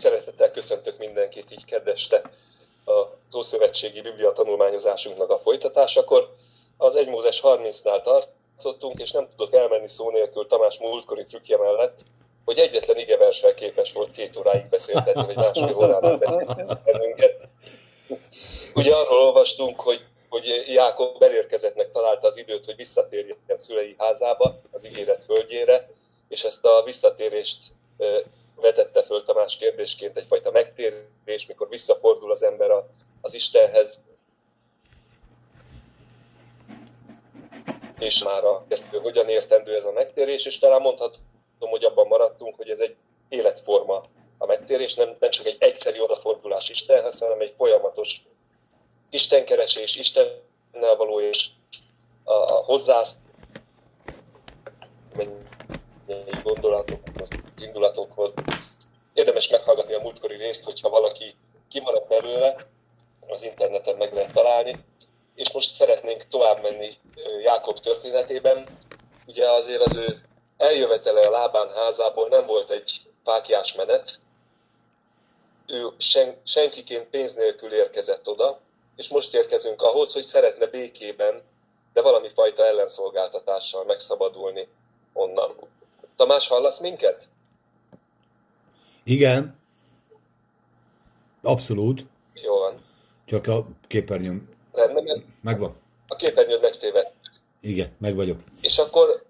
Szeretettel köszöntök mindenkit így kedveste az Ószövetségi Biblia tanulmányozásunknak a folytatásakor. Az 1 Mózes 30-nál tartottunk, és nem tudok elmenni szó nélkül Tamás múltkori trükkje mellett, hogy egyetlen igeversel képes volt két óráig beszéltetni, vagy másfél órán beszéltetni bennünket. Ugye arról olvastunk, hogy, hogy Jákob elérkezettnek találta az időt, hogy visszatérjen szülei házába, az ígéret földjére, és ezt a visszatérést vetette föl Tamás kérdésként egyfajta megtérés, mikor visszafordul az ember az Istenhez, és már a hogyan értendő ez a megtérés, és talán mondhatom, hogy abban maradtunk, hogy ez egy életforma a megtérés, nem, nem csak egy egyszerű odafordulás Istenhez, hanem egy folyamatos Istenkeresés, Istennel való és a, a hozzá gondolatokhoz, az indulatokhoz. Érdemes meghallgatni a múltkori részt, hogyha valaki kimaradt belőle, az interneten meg lehet találni. És most szeretnénk tovább menni Jákob történetében. Ugye azért az ő eljövetele a lábán házából nem volt egy fákjás menet. Ő sen, senkiként pénz nélkül érkezett oda, és most érkezünk ahhoz, hogy szeretne békében, de valami fajta ellenszolgáltatással megszabadulni onnan. Tamás, hallasz minket? Igen. Abszolút. Jó van. Csak a képernyőm... Rendben, Megvan. A képernyőt megtévedt. Igen, meg vagyok. És akkor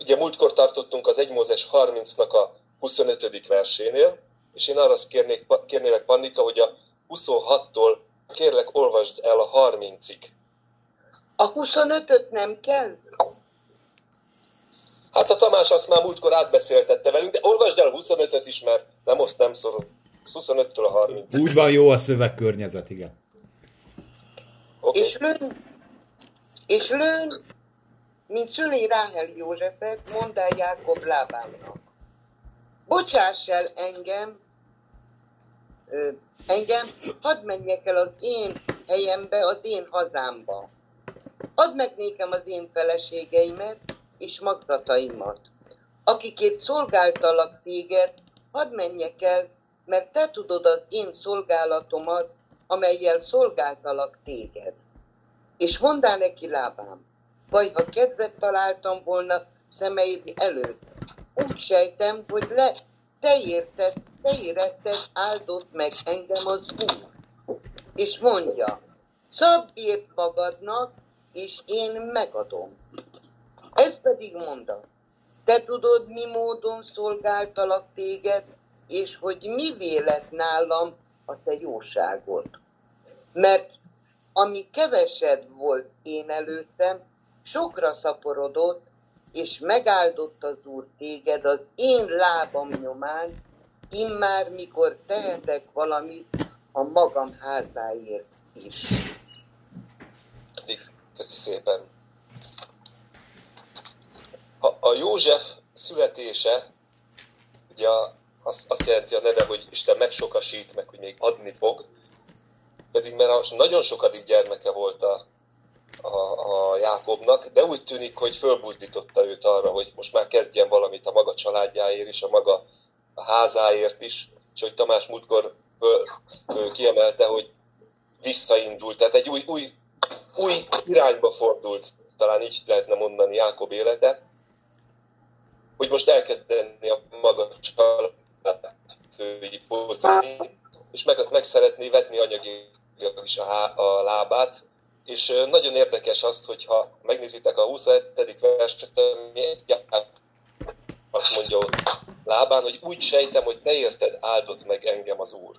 ugye múltkor tartottunk az 1 Mózes 30-nak a 25. versénél, és én arra kérnék, kérnélek Pannika, hogy a 26-tól kérlek olvasd el a 30-ig. A 25-öt nem kell? Hát a Tamás azt már múltkor átbeszéltette velünk, de olvasd el a 25-öt is, mert nem azt nem szorul. 25-től a 30 Úgy van jó a szövegkörnyezet, igen. Okay. És lőn, és lőn, mint szüli Ráhel Józsefet, mondd el Jákob lábának. Bocsáss el engem, ö, engem, hadd menjek el az én helyembe, az én hazámba. Add meg nékem az én feleségeimet, és magzataimat. Akikért szolgáltalak téged, hadd menjek el, mert te tudod az én szolgálatomat, amelyel szolgáltalak téged. És mondál neki lábám, vagy ha kedvet találtam volna szemeid előtt, úgy sejtem, hogy le, te érted, te éretted áldott meg engem az Úr. És mondja, szabd magadnak, és én megadom. Pedig mondat. Te tudod, mi módon szolgáltalak téged, és hogy mi vélet nálam a te jóságod. Mert ami kevesed volt én előttem, sokra szaporodott, és megáldott az Úr téged az én lábam nyomán, immár mikor tehetek valamit a magam házáért is. Köszi szépen. A, a József születése, ugye azt, azt jelenti a neve, hogy Isten megsokasít, meg hogy még adni fog, pedig mert nagyon sokadik gyermeke volt a, a, a Jákobnak, de úgy tűnik, hogy fölbuzdította őt arra, hogy most már kezdjen valamit a maga családjáért is, a maga a házáért is, és hogy Tamás múltkor föl, föl kiemelte, hogy visszaindult, tehát egy új, új, új irányba fordult, talán így lehetne mondani Jákob élete, hogy most elkezdeni a maga családfői pozíciót, és meg, meg szeretné vetni anyagi is a, há, a lábát, és nagyon érdekes azt, hogyha megnézitek a 27. verset, azt mondja ott lábán, hogy úgy sejtem, hogy te érted, áldott meg engem az Úr.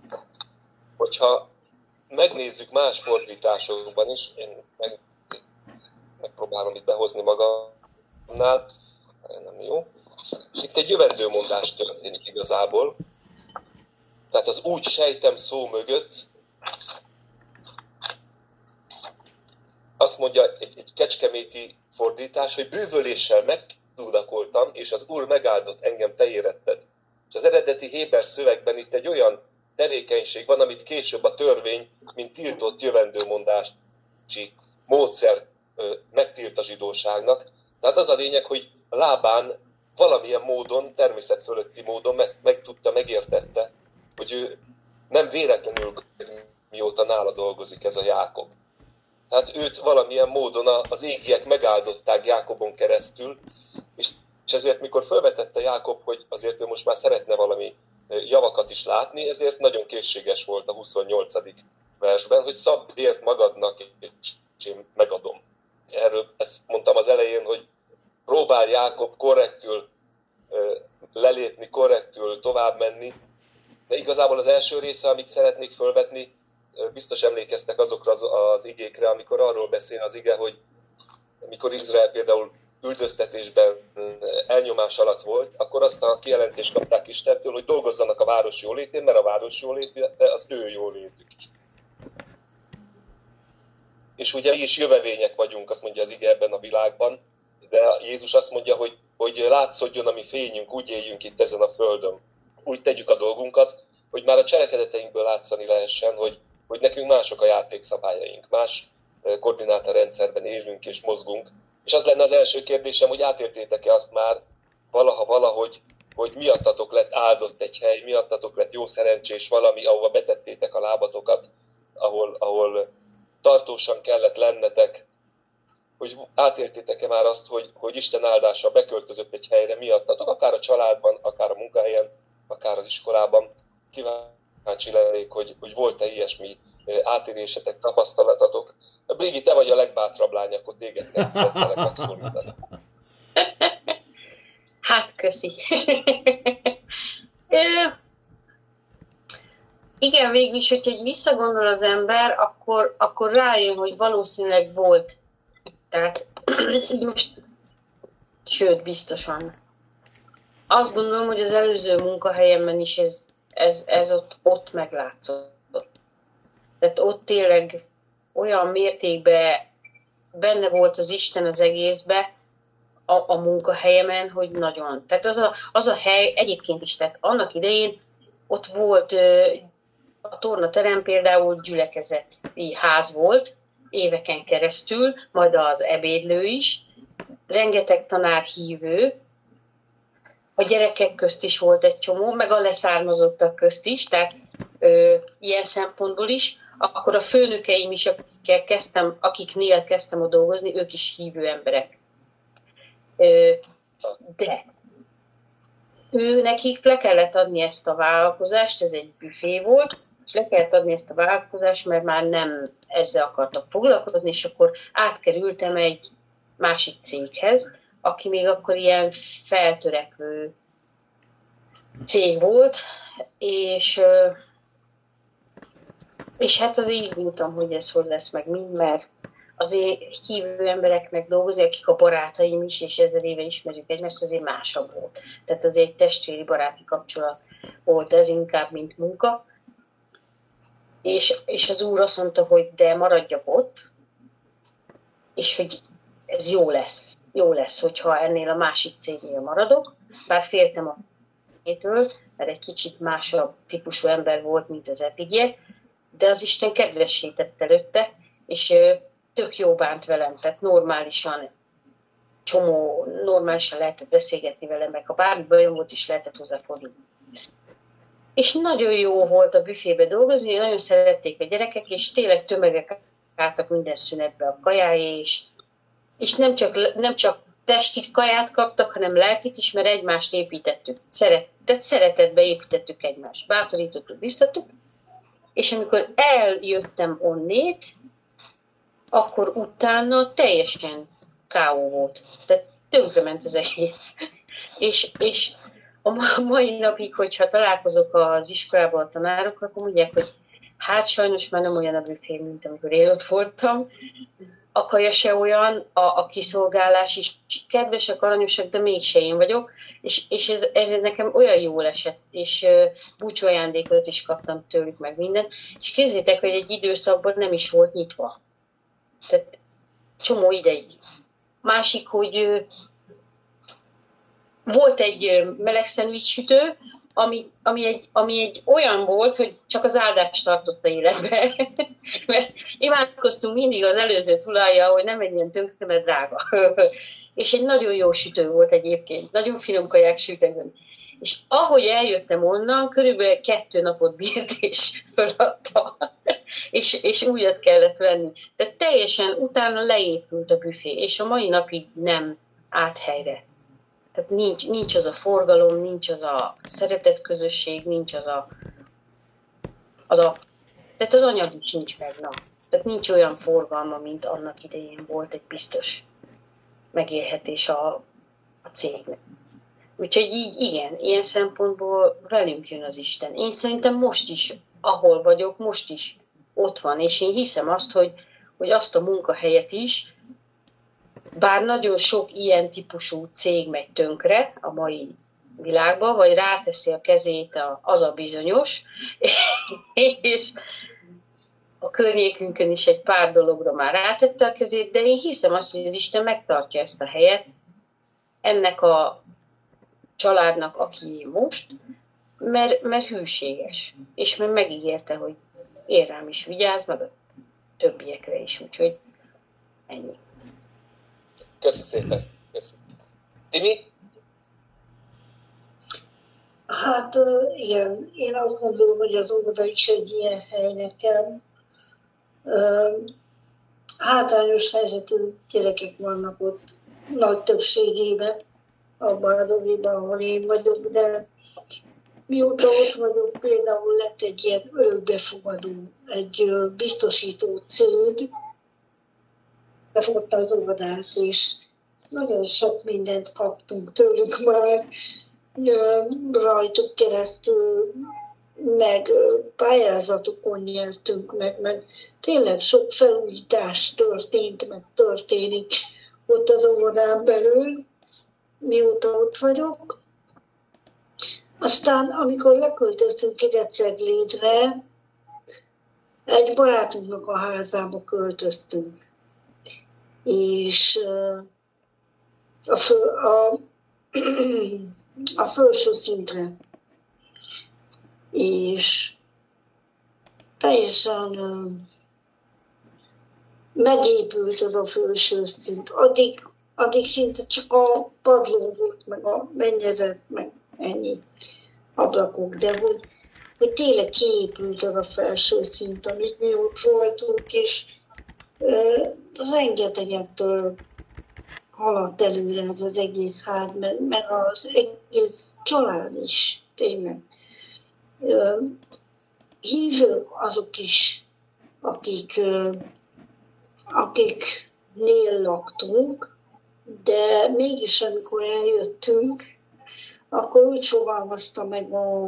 Hogyha megnézzük más fordításokban is, én meg, megpróbálom itt behozni magamnál, nem jó. Itt egy jövendőmondás történik igazából. Tehát az úgy sejtem szó mögött azt mondja egy, egy kecskeméti fordítás, hogy bűvöléssel megtudakoltam, és az Úr megáldott engem, te éretted. És az eredeti Héber szövegben itt egy olyan tevékenység van, amit később a törvény, mint tiltott jövendőmondási módszer megtilt a zsidóságnak. Tehát az a lényeg, hogy lábán valamilyen módon, természet fölötti módon meg, tudta, megértette, hogy ő nem véletlenül mióta nála dolgozik ez a Jákob. Tehát őt valamilyen módon az égiek megáldották Jákobon keresztül, és, és ezért mikor felvetette Jákob, hogy azért ő most már szeretne valami javakat is látni, ezért nagyon készséges volt a 28. versben, hogy szabd ért magadnak, és én megadom. Erről ezt mondtam az elején, hogy próbál Jákob korrektül lelépni, korrektül tovább menni, de igazából az első része, amit szeretnék felvetni, biztos emlékeztek azokra az, az igékre, amikor arról beszél az ige, hogy mikor Izrael például üldöztetésben elnyomás alatt volt, akkor azt a kijelentést kapták Istentől, hogy dolgozzanak a város jólétén, mert a város jóléte az ő jólétük is. És ugye mi is jövevények vagyunk, azt mondja az ige ebben a világban, de Jézus azt mondja, hogy, hogy látszódjon a mi fényünk, úgy éljünk itt ezen a földön. Úgy tegyük a dolgunkat, hogy már a cselekedeteinkből látszani lehessen, hogy, hogy nekünk mások a játékszabályaink, más koordinátorrendszerben élünk és mozgunk. És az lenne az első kérdésem, hogy átértétek-e azt már valaha valahogy, hogy miattatok lett áldott egy hely, miattatok lett jó szerencsés valami, ahova betettétek a lábatokat, ahol, ahol tartósan kellett lennetek, hogy átértétek-e már azt, hogy, hogy Isten áldása beköltözött egy helyre miattatok, akár a családban, akár a munkahelyen, akár az iskolában. Kíváncsi lennék, hogy, hogy volt-e ilyesmi átérésetek, tapasztalatatok. Brigi, te vagy a legbátrabb lány, akkor téged megszólítani. Hát, köszi. Igen, végül is, hogyha visszagondol az ember, akkor, akkor rájön, hogy valószínűleg volt. Tehát most, sőt, biztosan. Azt gondolom, hogy az előző munkahelyemben is ez, ez, ez ott, ott meglátszott. Tehát ott tényleg olyan mértékben benne volt az Isten az egészbe, a, a munkahelyemen, hogy nagyon. Tehát az a, az a hely egyébként is, tehát annak idején ott volt a tornaterem például gyülekezeti ház volt, éveken keresztül, majd az ebédlő is, rengeteg tanár hívő, a gyerekek közt is volt egy csomó, meg a leszármazottak közt is, tehát ö, ilyen szempontból is, akkor a főnökeim is, akikkel kezdtem, akiknél kezdtem a dolgozni, ők is hívő emberek. Ö, de ő nekik le kellett adni ezt a vállalkozást, ez egy büfé volt, le kellett adni ezt a vállalkozást, mert már nem ezzel akartak foglalkozni, és akkor átkerültem egy másik céghez, aki még akkor ilyen feltörekvő cég volt, és, és hát azért izgultam, hogy ez hogy lesz meg mind, mert azért hívő embereknek dolgozni, akik a barátaim is, és ezer éve ismerjük egymást, azért másabb volt. Tehát azért egy testvéri baráti kapcsolat volt ez inkább, mint munka és, és az úr azt mondta, hogy de maradjak ott, és hogy ez jó lesz. Jó lesz, hogyha ennél a másik cégnél maradok, bár féltem a től, mert egy kicsit másabb típusú ember volt, mint az epigye, de az Isten kedvesített előtte, és tök jó bánt velem, tehát normálisan, csomó normálisan lehetett beszélgetni velem, meg ha bármi bajom volt is lehetett hozzá fordulni és nagyon jó volt a büfébe dolgozni, nagyon szerették a gyerekek, és tényleg tömegek álltak minden szünetbe a kajáé, és, és nem, csak, nem csak testi kaját kaptak, hanem lelkit is, mert egymást építettük. Szeret, tehát szeretetbe építettük egymást. Bátorítottuk, biztattuk, és amikor eljöttem onnét, akkor utána teljesen káó volt. Tehát tönkrement az egész. és, és a mai napig, hogyha találkozok az iskolában a tanárokkal, akkor mondják, hogy hát sajnos már nem olyan a büfé, mint amikor én ott voltam. A kaja se olyan, a, a kiszolgálás is kedvesek, aranyosak, de mégse én vagyok, és, és ez, ez nekem olyan jól esett, és uh, búcsú ajándékot is kaptam tőlük meg minden, és kézzétek, hogy egy időszakban nem is volt nyitva. Tehát csomó ideig. Másik, hogy volt egy meleg sütő, ami, ami, egy, ami egy olyan volt, hogy csak az áldást tartotta életbe. Mert imádkoztunk mindig az előző tulajja, hogy nem menjen tönkre, mert drága. és egy nagyon jó sütő volt egyébként. Nagyon finom kaják sütően. És ahogy eljöttem onnan, körülbelül kettő napot bírt, és föladta. és, és újat kellett venni. Tehát teljesen utána leépült a büfé, és a mai napig nem állt helyre. Tehát nincs, nincs az a forgalom, nincs az a szeretett közösség, nincs az a, az a tehát az anyag is nincs meg, na. Tehát nincs olyan forgalma, mint annak idején volt egy biztos megélhetés a, a cégnek. Úgyhogy így igen, ilyen szempontból velünk jön az Isten. Én szerintem most is, ahol vagyok, most is ott van, és én hiszem azt, hogy, hogy azt a munkahelyet is, bár nagyon sok ilyen típusú cég megy tönkre a mai világban, vagy ráteszi a kezét a, az a bizonyos, és a környékünkön is egy pár dologra már rátette a kezét, de én hiszem azt, hogy az Isten megtartja ezt a helyet ennek a családnak, aki most, mert, mert hűséges, és mert megígérte, hogy én rám is vigyáz, meg a többiekre is, úgyhogy ennyi. Köszi szépen. Köszi. Timi? Hát igen, én azt gondolom, hogy az óvoda is egy ilyen hely nekem. Hátrányos helyzetű gyerekek vannak ott nagy többségében, abban az óviban, ahol én vagyok, de mióta ott vagyok, például lett egy ilyen örökbefogadó, egy biztosító cég, befogadta az óvodát, és nagyon sok mindent kaptunk tőlük már, rajtuk keresztül, meg pályázatokon nyertünk meg, meg tényleg sok felújítás történt, meg történik ott az óvodán belül, mióta ott vagyok. Aztán, amikor leköltöztünk ide Ceglédre, egy barátunknak a házába költöztünk és a, fő, a, a felső szintre. És teljesen megépült az a felső szint. Addig, addig szinte csak a padló volt, meg a mennyezet, meg ennyi ablakok, de hogy, hogy tényleg kiépült az a felső szint, amit mi ott voltunk, és rengeteget haladt előre ez az egész ház, meg, meg az egész család is, tényleg. Hívők azok is, akik, akiknél laktunk, de mégis amikor eljöttünk, akkor úgy fogalmazta meg a,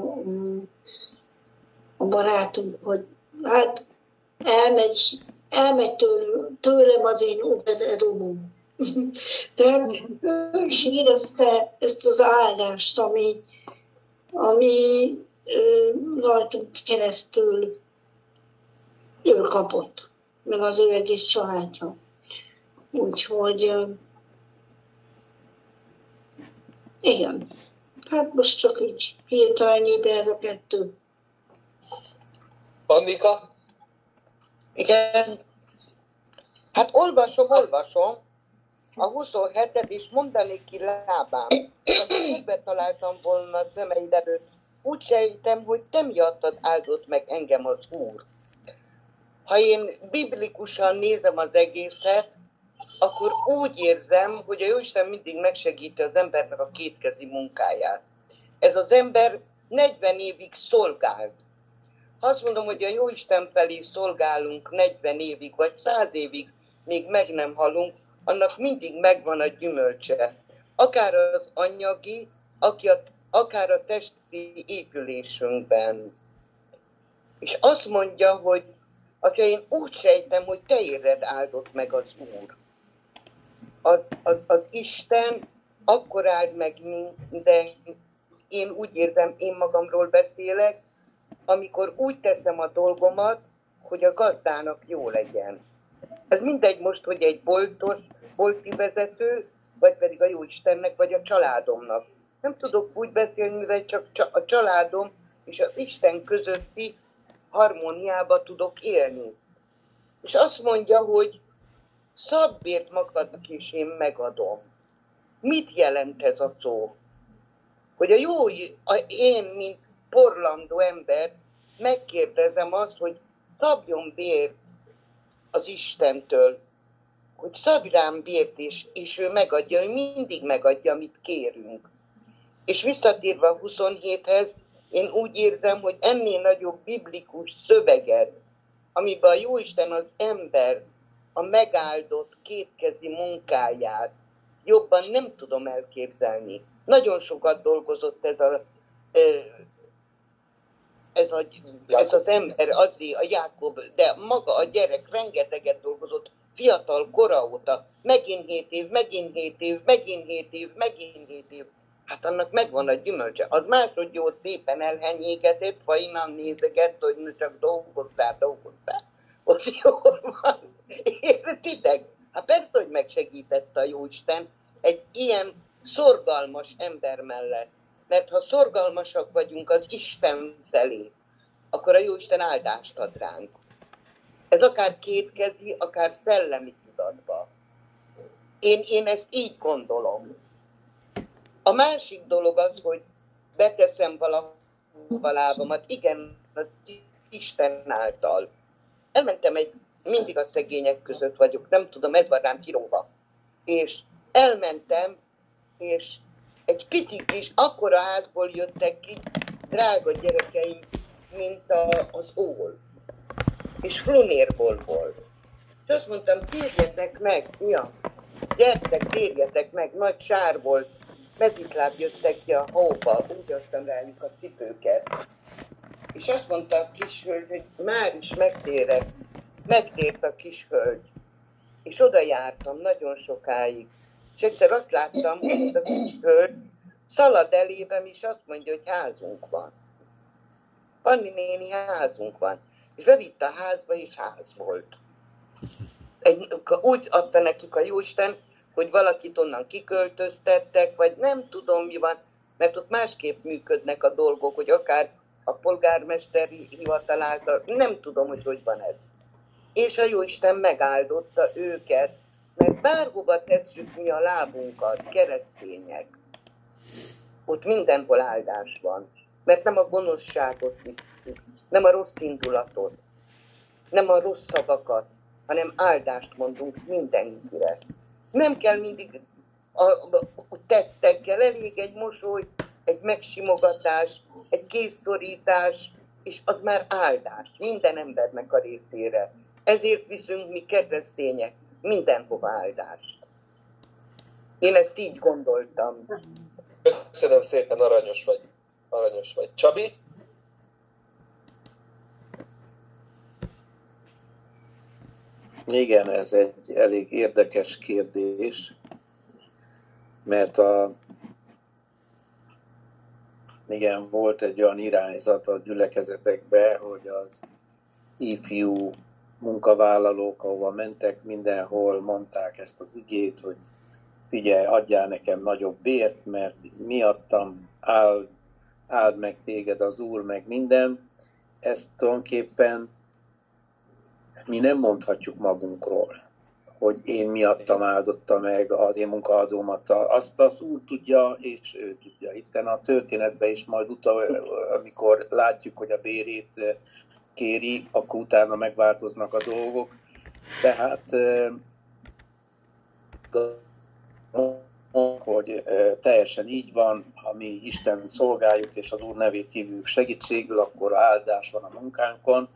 a barátunk, hogy hát elmegy elmegy tőlem, tőlem az én overerumom. Tehát ő is érezte ezt az áldást, ami, ami rajtunk keresztül ő kapott, meg az ő egész családja. Úgyhogy igen, hát most csak így hirtelen ez a kettő. Annika? Igen. Hát olvasom, olvasom. A 27-et is mondani ki lábám. Ha találtam volna a szemeid előtt, úgy sejtem, hogy te miattad áldott meg engem az Úr. Ha én biblikusan nézem az egészet, akkor úgy érzem, hogy a Jóisten mindig megsegíti az embernek a kétkezi munkáját. Ez az ember 40 évig szolgált ha azt mondom, hogy a Jóisten felé szolgálunk 40 évig, vagy 100 évig, még meg nem halunk, annak mindig megvan a gyümölcse. Akár az anyagi, akár a testi épülésünkben. És azt mondja, hogy azt én úgy sejtem, hogy te éred áldott meg az Úr. Az, az, az Isten akkor áld meg minden, én úgy érzem, én magamról beszélek, amikor úgy teszem a dolgomat, hogy a gazdának jó legyen. Ez mindegy most, hogy egy boltos, bolti vezető, vagy pedig a Jóistennek, vagy a családomnak. nem tudok úgy beszélni, mivel csak csa- a családom és az Isten közötti harmóniába tudok élni. És azt mondja, hogy szabbért magadnak és én megadom. Mit jelent ez a szó? Hogy a jó, a, én, mint porlandó ember, megkérdezem azt, hogy szabjon bért az Istentől, hogy szabj rám bért, és, és ő megadja, ő mindig megadja, amit kérünk. És visszatérve a 27-hez, én úgy érzem, hogy ennél nagyobb biblikus szöveget, amiben a Jóisten az ember a megáldott kétkezi munkáját jobban nem tudom elképzelni. Nagyon sokat dolgozott ez a ez, a, ez az ember, azért a Jákob, de maga a gyerek rengeteget dolgozott fiatal kora óta, megint hét év, megint hét év, megint hét év, megint hét év. Hát annak megvan a gyümölcse. Az másodjót szépen elhenyégetett, ha innen nézeget, hogy csak dolgozzál, dolgozzál. Ott jól van. Értitek? Hát persze, hogy megsegítette a Jóisten egy ilyen szorgalmas ember mellett. Mert ha szorgalmasak vagyunk az Isten felé, akkor a Jóisten áldást ad ránk. Ez akár kétkezi, akár szellemi tudatba. Én, én ezt így gondolom. A másik dolog az, hogy beteszem valahova lábamat. Igen, az Isten által. Elmentem egy, mindig a szegények között vagyok, nem tudom, ez van. És elmentem, és egy picit kis, akkora házból jöttek ki, drága gyerekeim, mint a, az ól. És flunérból volt. És azt mondtam, térjetek meg, ja, gyertek, térjetek meg, nagy sár volt, mezitláb jöttek ki a hóba, úgy adtam rájuk a cipőket. És azt mondta a hölgy, hogy már is megtérek. Megtért a hölgy. És oda jártam nagyon sokáig. És egyszer azt láttam, hogy a hölgy szalad elében, és azt mondja, hogy házunk van. Panni néni házunk van. És bevitt a házba, és ház volt. Egy, úgy adta nekik a Jóisten, hogy valakit onnan kiköltöztettek, vagy nem tudom mi van, mert ott másképp működnek a dolgok, hogy akár a polgármesteri hivataláltal, nem tudom, hogy hogy van ez. És a Jóisten megáldotta őket, mert bárhova tesszük mi a lábunkat, keresztények, ott mindenhol áldás van. Mert nem a gonoszságot visszük, nem a rossz indulatot, nem a rossz szavakat, hanem áldást mondunk mindenkire. Nem kell mindig a, a, a tettekkel, elég egy mosoly, egy megsimogatás, egy kéztorítás, és az már áldás minden embernek a részére. Ezért viszünk mi keresztények mindenhova áldást. Én ezt így gondoltam. Köszönöm szépen, aranyos vagy. Aranyos vagy. Csabi? Igen, ez egy elég érdekes kérdés, mert a, igen, volt egy olyan irányzat a gyülekezetekbe, hogy az ifjú munkavállalók, ahova mentek, mindenhol mondták ezt az igét, hogy figyelj, adjál nekem nagyobb bért, mert miattam áld, áld meg téged az Úr, meg minden. Ezt tulajdonképpen mi nem mondhatjuk magunkról, hogy én miattam áldotta meg az én munkaadómat. Azt az Úr tudja, és ő tudja. Itt a történetben is majd utal, amikor látjuk, hogy a bérét kéri, akkor utána megváltoznak a dolgok. Tehát hogy teljesen így van, ha mi Isten szolgáljuk és az Úr nevét hívjuk segítségül, akkor áldás van a munkánkon.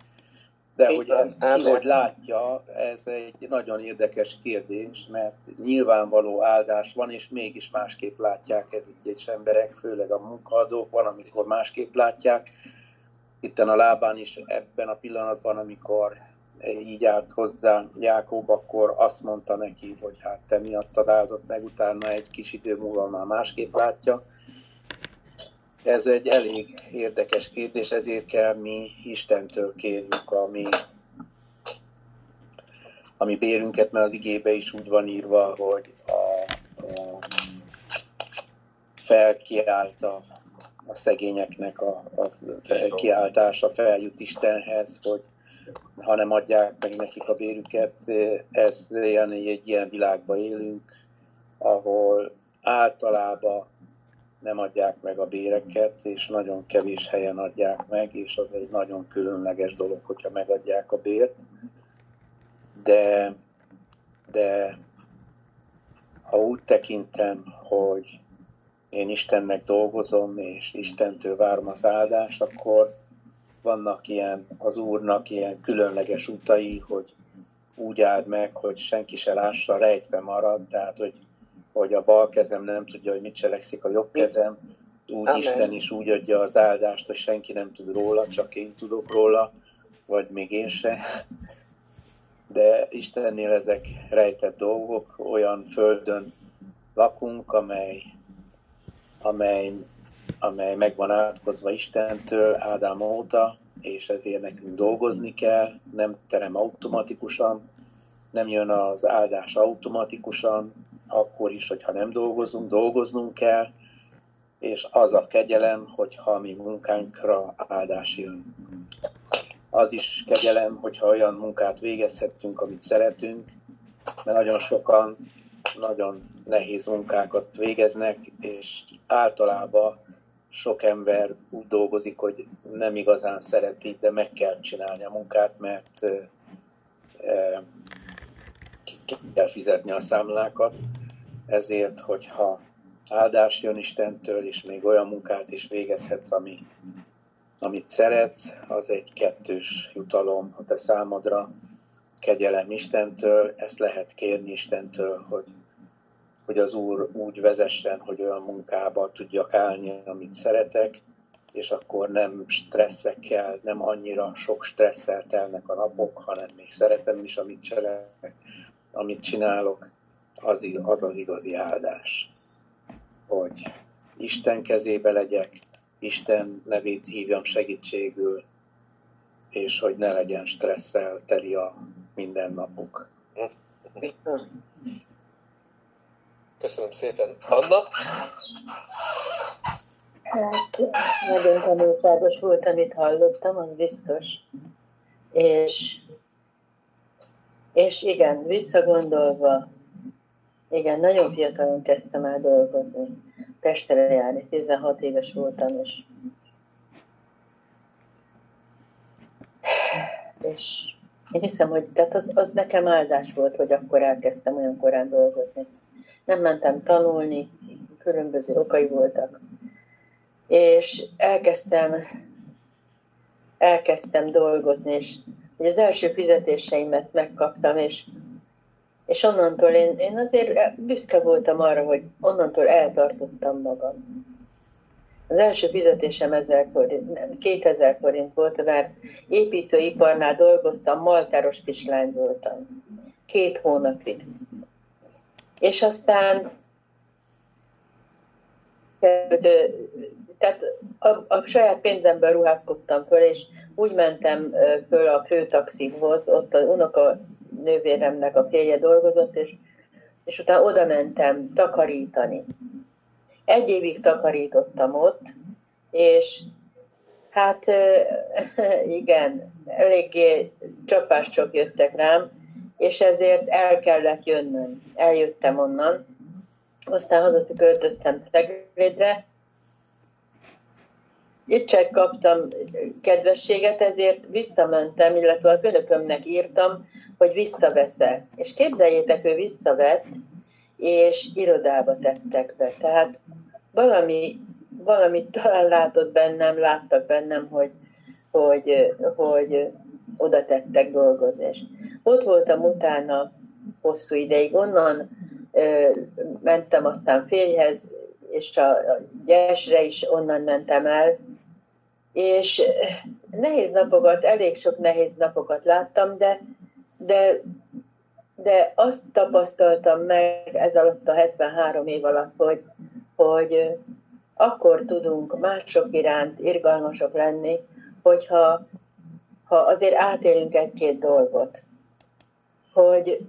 De hogy ezt ki hogy látja, ez egy nagyon érdekes kérdés, mert nyilvánvaló áldás van, és mégis másképp látják ez egyes emberek, főleg a munkaadók, van, amikor másképp látják. Itten a lábán is ebben a pillanatban, amikor így állt hozzá Jákob, akkor azt mondta neki, hogy hát te miattad áldott meg, utána egy kis idő múlva már másképp látja. Ez egy elég érdekes kérdés, ezért kell mi Istentől kérjük a mi, a mi bérünket, mert az igébe is úgy van írva, hogy a, a felkiált a, szegényeknek a, a kiáltása feljut Istenhez, hogy ha nem adják meg nekik a bérüket, ez ilyen, egy ilyen világban élünk, ahol általában nem adják meg a béreket, és nagyon kevés helyen adják meg, és az egy nagyon különleges dolog, hogyha megadják a bért. De, de ha úgy tekintem, hogy én Istennek dolgozom, és Istentől várom az áldást, akkor vannak ilyen, az Úrnak ilyen különleges utai, hogy úgy áld meg, hogy senki se lássa, rejtve marad, tehát hogy, hogy a bal kezem nem tudja, hogy mit cselekszik a jobb kezem, úgy Amen. Isten is úgy adja az áldást, hogy senki nem tud róla, csak én tudok róla, vagy még én se. De Istennél ezek rejtett dolgok, olyan földön lakunk, amely, amely amely meg van átkozva Istentől Ádám óta, és ezért nekünk dolgozni kell, nem terem automatikusan, nem jön az áldás automatikusan, akkor is, hogyha nem dolgozunk, dolgoznunk kell, és az a kegyelem, hogyha mi munkánkra áldás jön. Az is kegyelem, hogyha olyan munkát végezhetünk, amit szeretünk, mert nagyon sokan nagyon nehéz munkákat végeznek, és általában sok ember úgy dolgozik, hogy nem igazán szereti, de meg kell csinálni a munkát, mert ki kell fizetni a számlákat. Ezért, hogyha áldás jön Istentől, és még olyan munkát is végezhetsz, ami, amit szeretsz, az egy kettős jutalom a te számodra, kegyelem Istentől, ezt lehet kérni Istentől, hogy hogy az Úr úgy vezessen, hogy olyan munkába tudjak állni, amit szeretek, és akkor nem stresszekkel, nem annyira sok stresszel telnek a napok, hanem még szeretem is, amit csinálok, amit csinálok, az, az az igazi áldás. Hogy Isten kezébe legyek, Isten nevét hívjam segítségül, és hogy ne legyen stresszel teli a mindennapok. Köszönöm szépen. Anna? Hát nagyon tanulságos volt, amit hallottam, az biztos. És, és igen, visszagondolva, igen, nagyon fiatalon kezdtem el dolgozni. Pestre járni, 16 éves voltam, és, és én hiszem, hogy tehát az, az nekem áldás volt, hogy akkor elkezdtem olyan korán dolgozni nem mentem tanulni, különböző okai voltak. És elkezdtem, elkezdtem dolgozni, és hogy az első fizetéseimet megkaptam, és, és onnantól én, én azért büszke voltam arra, hogy onnantól eltartottam magam. Az első fizetésem 1000 forint, nem, 2000 forint volt, mert építőiparnál dolgoztam, maltáros kislány voltam. Két hónapig és aztán tehát a, a saját pénzemből ruházkodtam föl, és úgy mentem föl a főtaxihoz, ott az unoka nővéremnek a férje dolgozott, és, és utána oda mentem takarítani. Egy évig takarítottam ott, és hát igen, eléggé csapáscsok jöttek rám, és ezért el kellett jönnöm. Eljöttem onnan, aztán haza költöztem Ceglédre. Itt csak kaptam kedvességet, ezért visszamentem, illetve a főnökömnek írtam, hogy visszaveszek. És képzeljétek, ő visszavett, és irodába tettek be. Tehát valami, valamit talán látott bennem, láttak bennem, hogy, hogy, hogy oda tettek dolgozni. És ott voltam utána hosszú ideig, onnan ö, mentem aztán férjhez, és a, a gyesre is onnan mentem el, és nehéz napokat, elég sok nehéz napokat láttam, de, de, de azt tapasztaltam meg ez alatt a 73 év alatt, hogy, hogy akkor tudunk mások iránt irgalmasok lenni, hogyha ha azért átélünk egy-két dolgot. Hogy,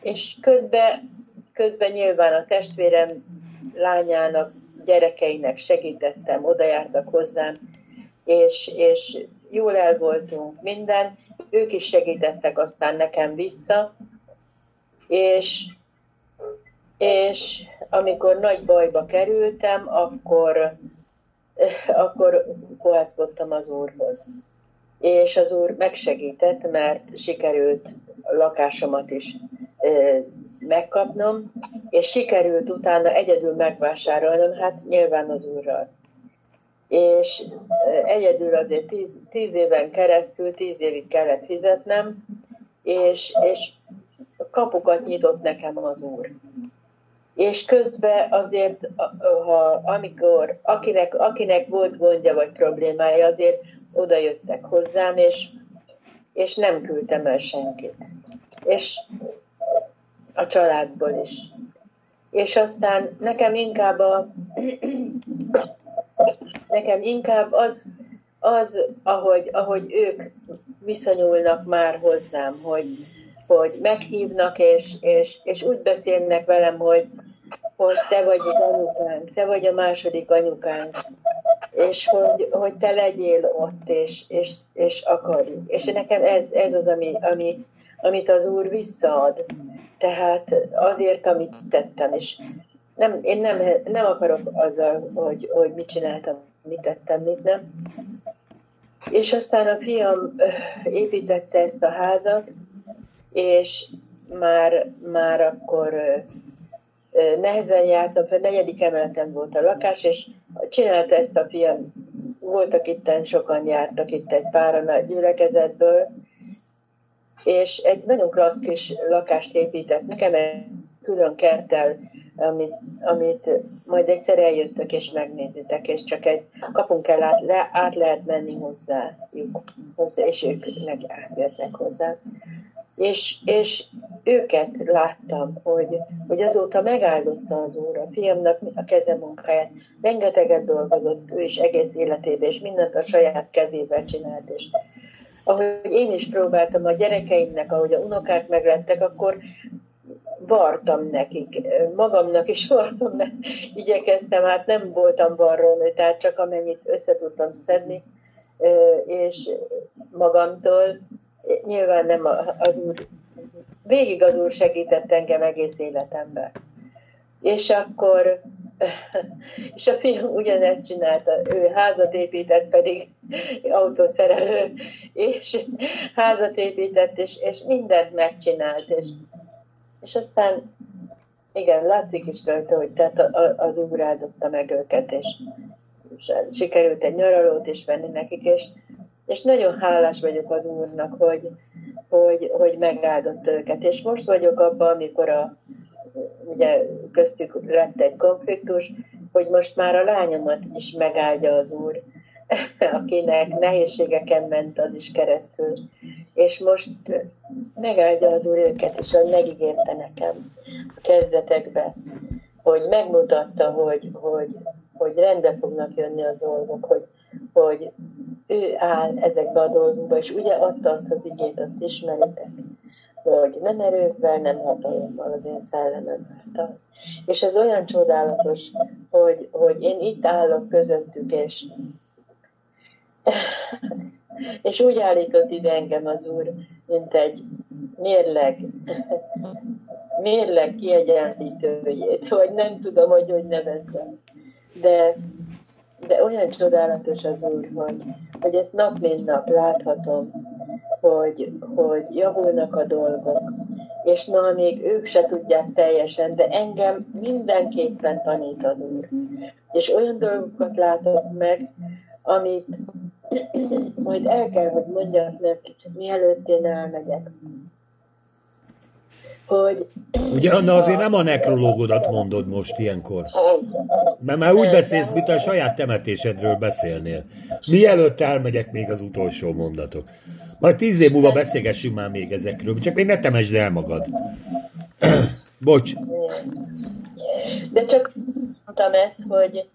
és közben, közben nyilván a testvérem lányának gyerekeinek segítettem, oda jártak hozzám, és, és jól el voltunk minden, ők is segítettek aztán nekem vissza, és, és amikor nagy bajba kerültem, akkor, akkor kohászkodtam az úrhoz. És az úr megsegített, mert sikerült lakásomat is megkapnom, és sikerült utána egyedül megvásárolnom, hát nyilván az úrral. És egyedül azért tíz, tíz éven keresztül, tíz évig kellett fizetnem, és, és kapukat nyitott nekem az úr. És közben azért, ha, amikor, akinek, akinek volt gondja vagy problémája, azért oda jöttek hozzám, és, és nem küldtem el senkit. És a családból is. És aztán nekem inkább a, nekem inkább az, az ahogy, ahogy ők viszonyulnak már hozzám, hogy, hogy meghívnak, és, és, és úgy beszélnek velem, hogy, hogy te vagy az anyukánk, te vagy a második anyukánk, és hogy, hogy te legyél ott, és, és, és akarjuk. És nekem ez, ez az, ami, ami, amit az Úr visszaad. Tehát azért, amit tettem, és nem, én nem, nem akarok azzal, hogy, hogy mit csináltam, mit tettem, mit nem. És aztán a fiam építette ezt a házat, és már, már akkor nehezen jártam fel, negyedik emeleten volt a lakás, és csinálta ezt a fiam, voltak itt sokan jártak itt egy páran a gyülekezetből, és egy nagyon klassz kis lakást épített nekem egy külön kerttel, amit, amit majd egyszer eljöttök és megnézitek, és csak egy kapunk kell át, le, át lehet menni hozzá, hozzá és ők meg átjöttek hozzá. És, és őket láttam, hogy, hogy azóta megáldotta az Úr a fiamnak a kezemunkáját. Rengeteget dolgozott ő is egész életében, és mindent a saját kezével csinált, és ahogy én is próbáltam a gyerekeimnek, ahogy a unokák meglettek, akkor vartam nekik, magamnak is vartam, mert igyekeztem, hát nem voltam varrónő, tehát csak amennyit össze tudtam szedni, és magamtól, nyilván nem az úr, végig az úr segített engem egész életemben. És akkor és a fiam ugyanezt csinálta, ő házat épített, pedig autószerelő, és házat épített, és, és mindent megcsinált, és, és aztán igen, látszik is rajta, hogy tehát az úr áldotta meg őket, és, és sikerült egy nyaralót is venni nekik, és, és nagyon hálás vagyok az úrnak, hogy, hogy, hogy megáldott őket. És most vagyok abban, amikor a, ugye köztük lett egy konfliktus, hogy most már a lányomat is megáldja az Úr, akinek nehézségeken ment az is keresztül. És most megáldja az Úr őket is, hogy megígérte nekem a kezdetekbe, hogy megmutatta, hogy, hogy, hogy rendbe fognak jönni a dolgok, hogy, hogy ő áll ezekbe a dolgokba, és ugye adta azt az igét, azt ismeritek hogy nem erőkvel, nem hatalommal az én szellemem által. És ez olyan csodálatos, hogy, hogy én itt állok közöttük, és, és úgy állított ide engem az Úr, mint egy mérleg, mérleg kiegyenlítőjét, vagy nem tudom, hogy hogy nevezzem. De, de olyan csodálatos az Úr, hogy, hogy ezt nap mint nap láthatom, hogy, hogy javulnak a dolgok, és na, még ők se tudják teljesen, de engem mindenképpen tanít az Úr. És olyan dolgokat látok meg, amit majd el kell, hogy mondjak nekik, mielőtt én elmegyek. Hogy... Ugye, Anna, azért nem a nekrológodat mondod most ilyenkor. Mert már úgy beszélsz, mint a saját temetésedről beszélnél. Mielőtt elmegyek még az utolsó mondatok. Majd tíz év múlva beszélgessünk már még ezekről, csak még ne temesd el magad. Bocs. De csak mondtam ezt, hogy,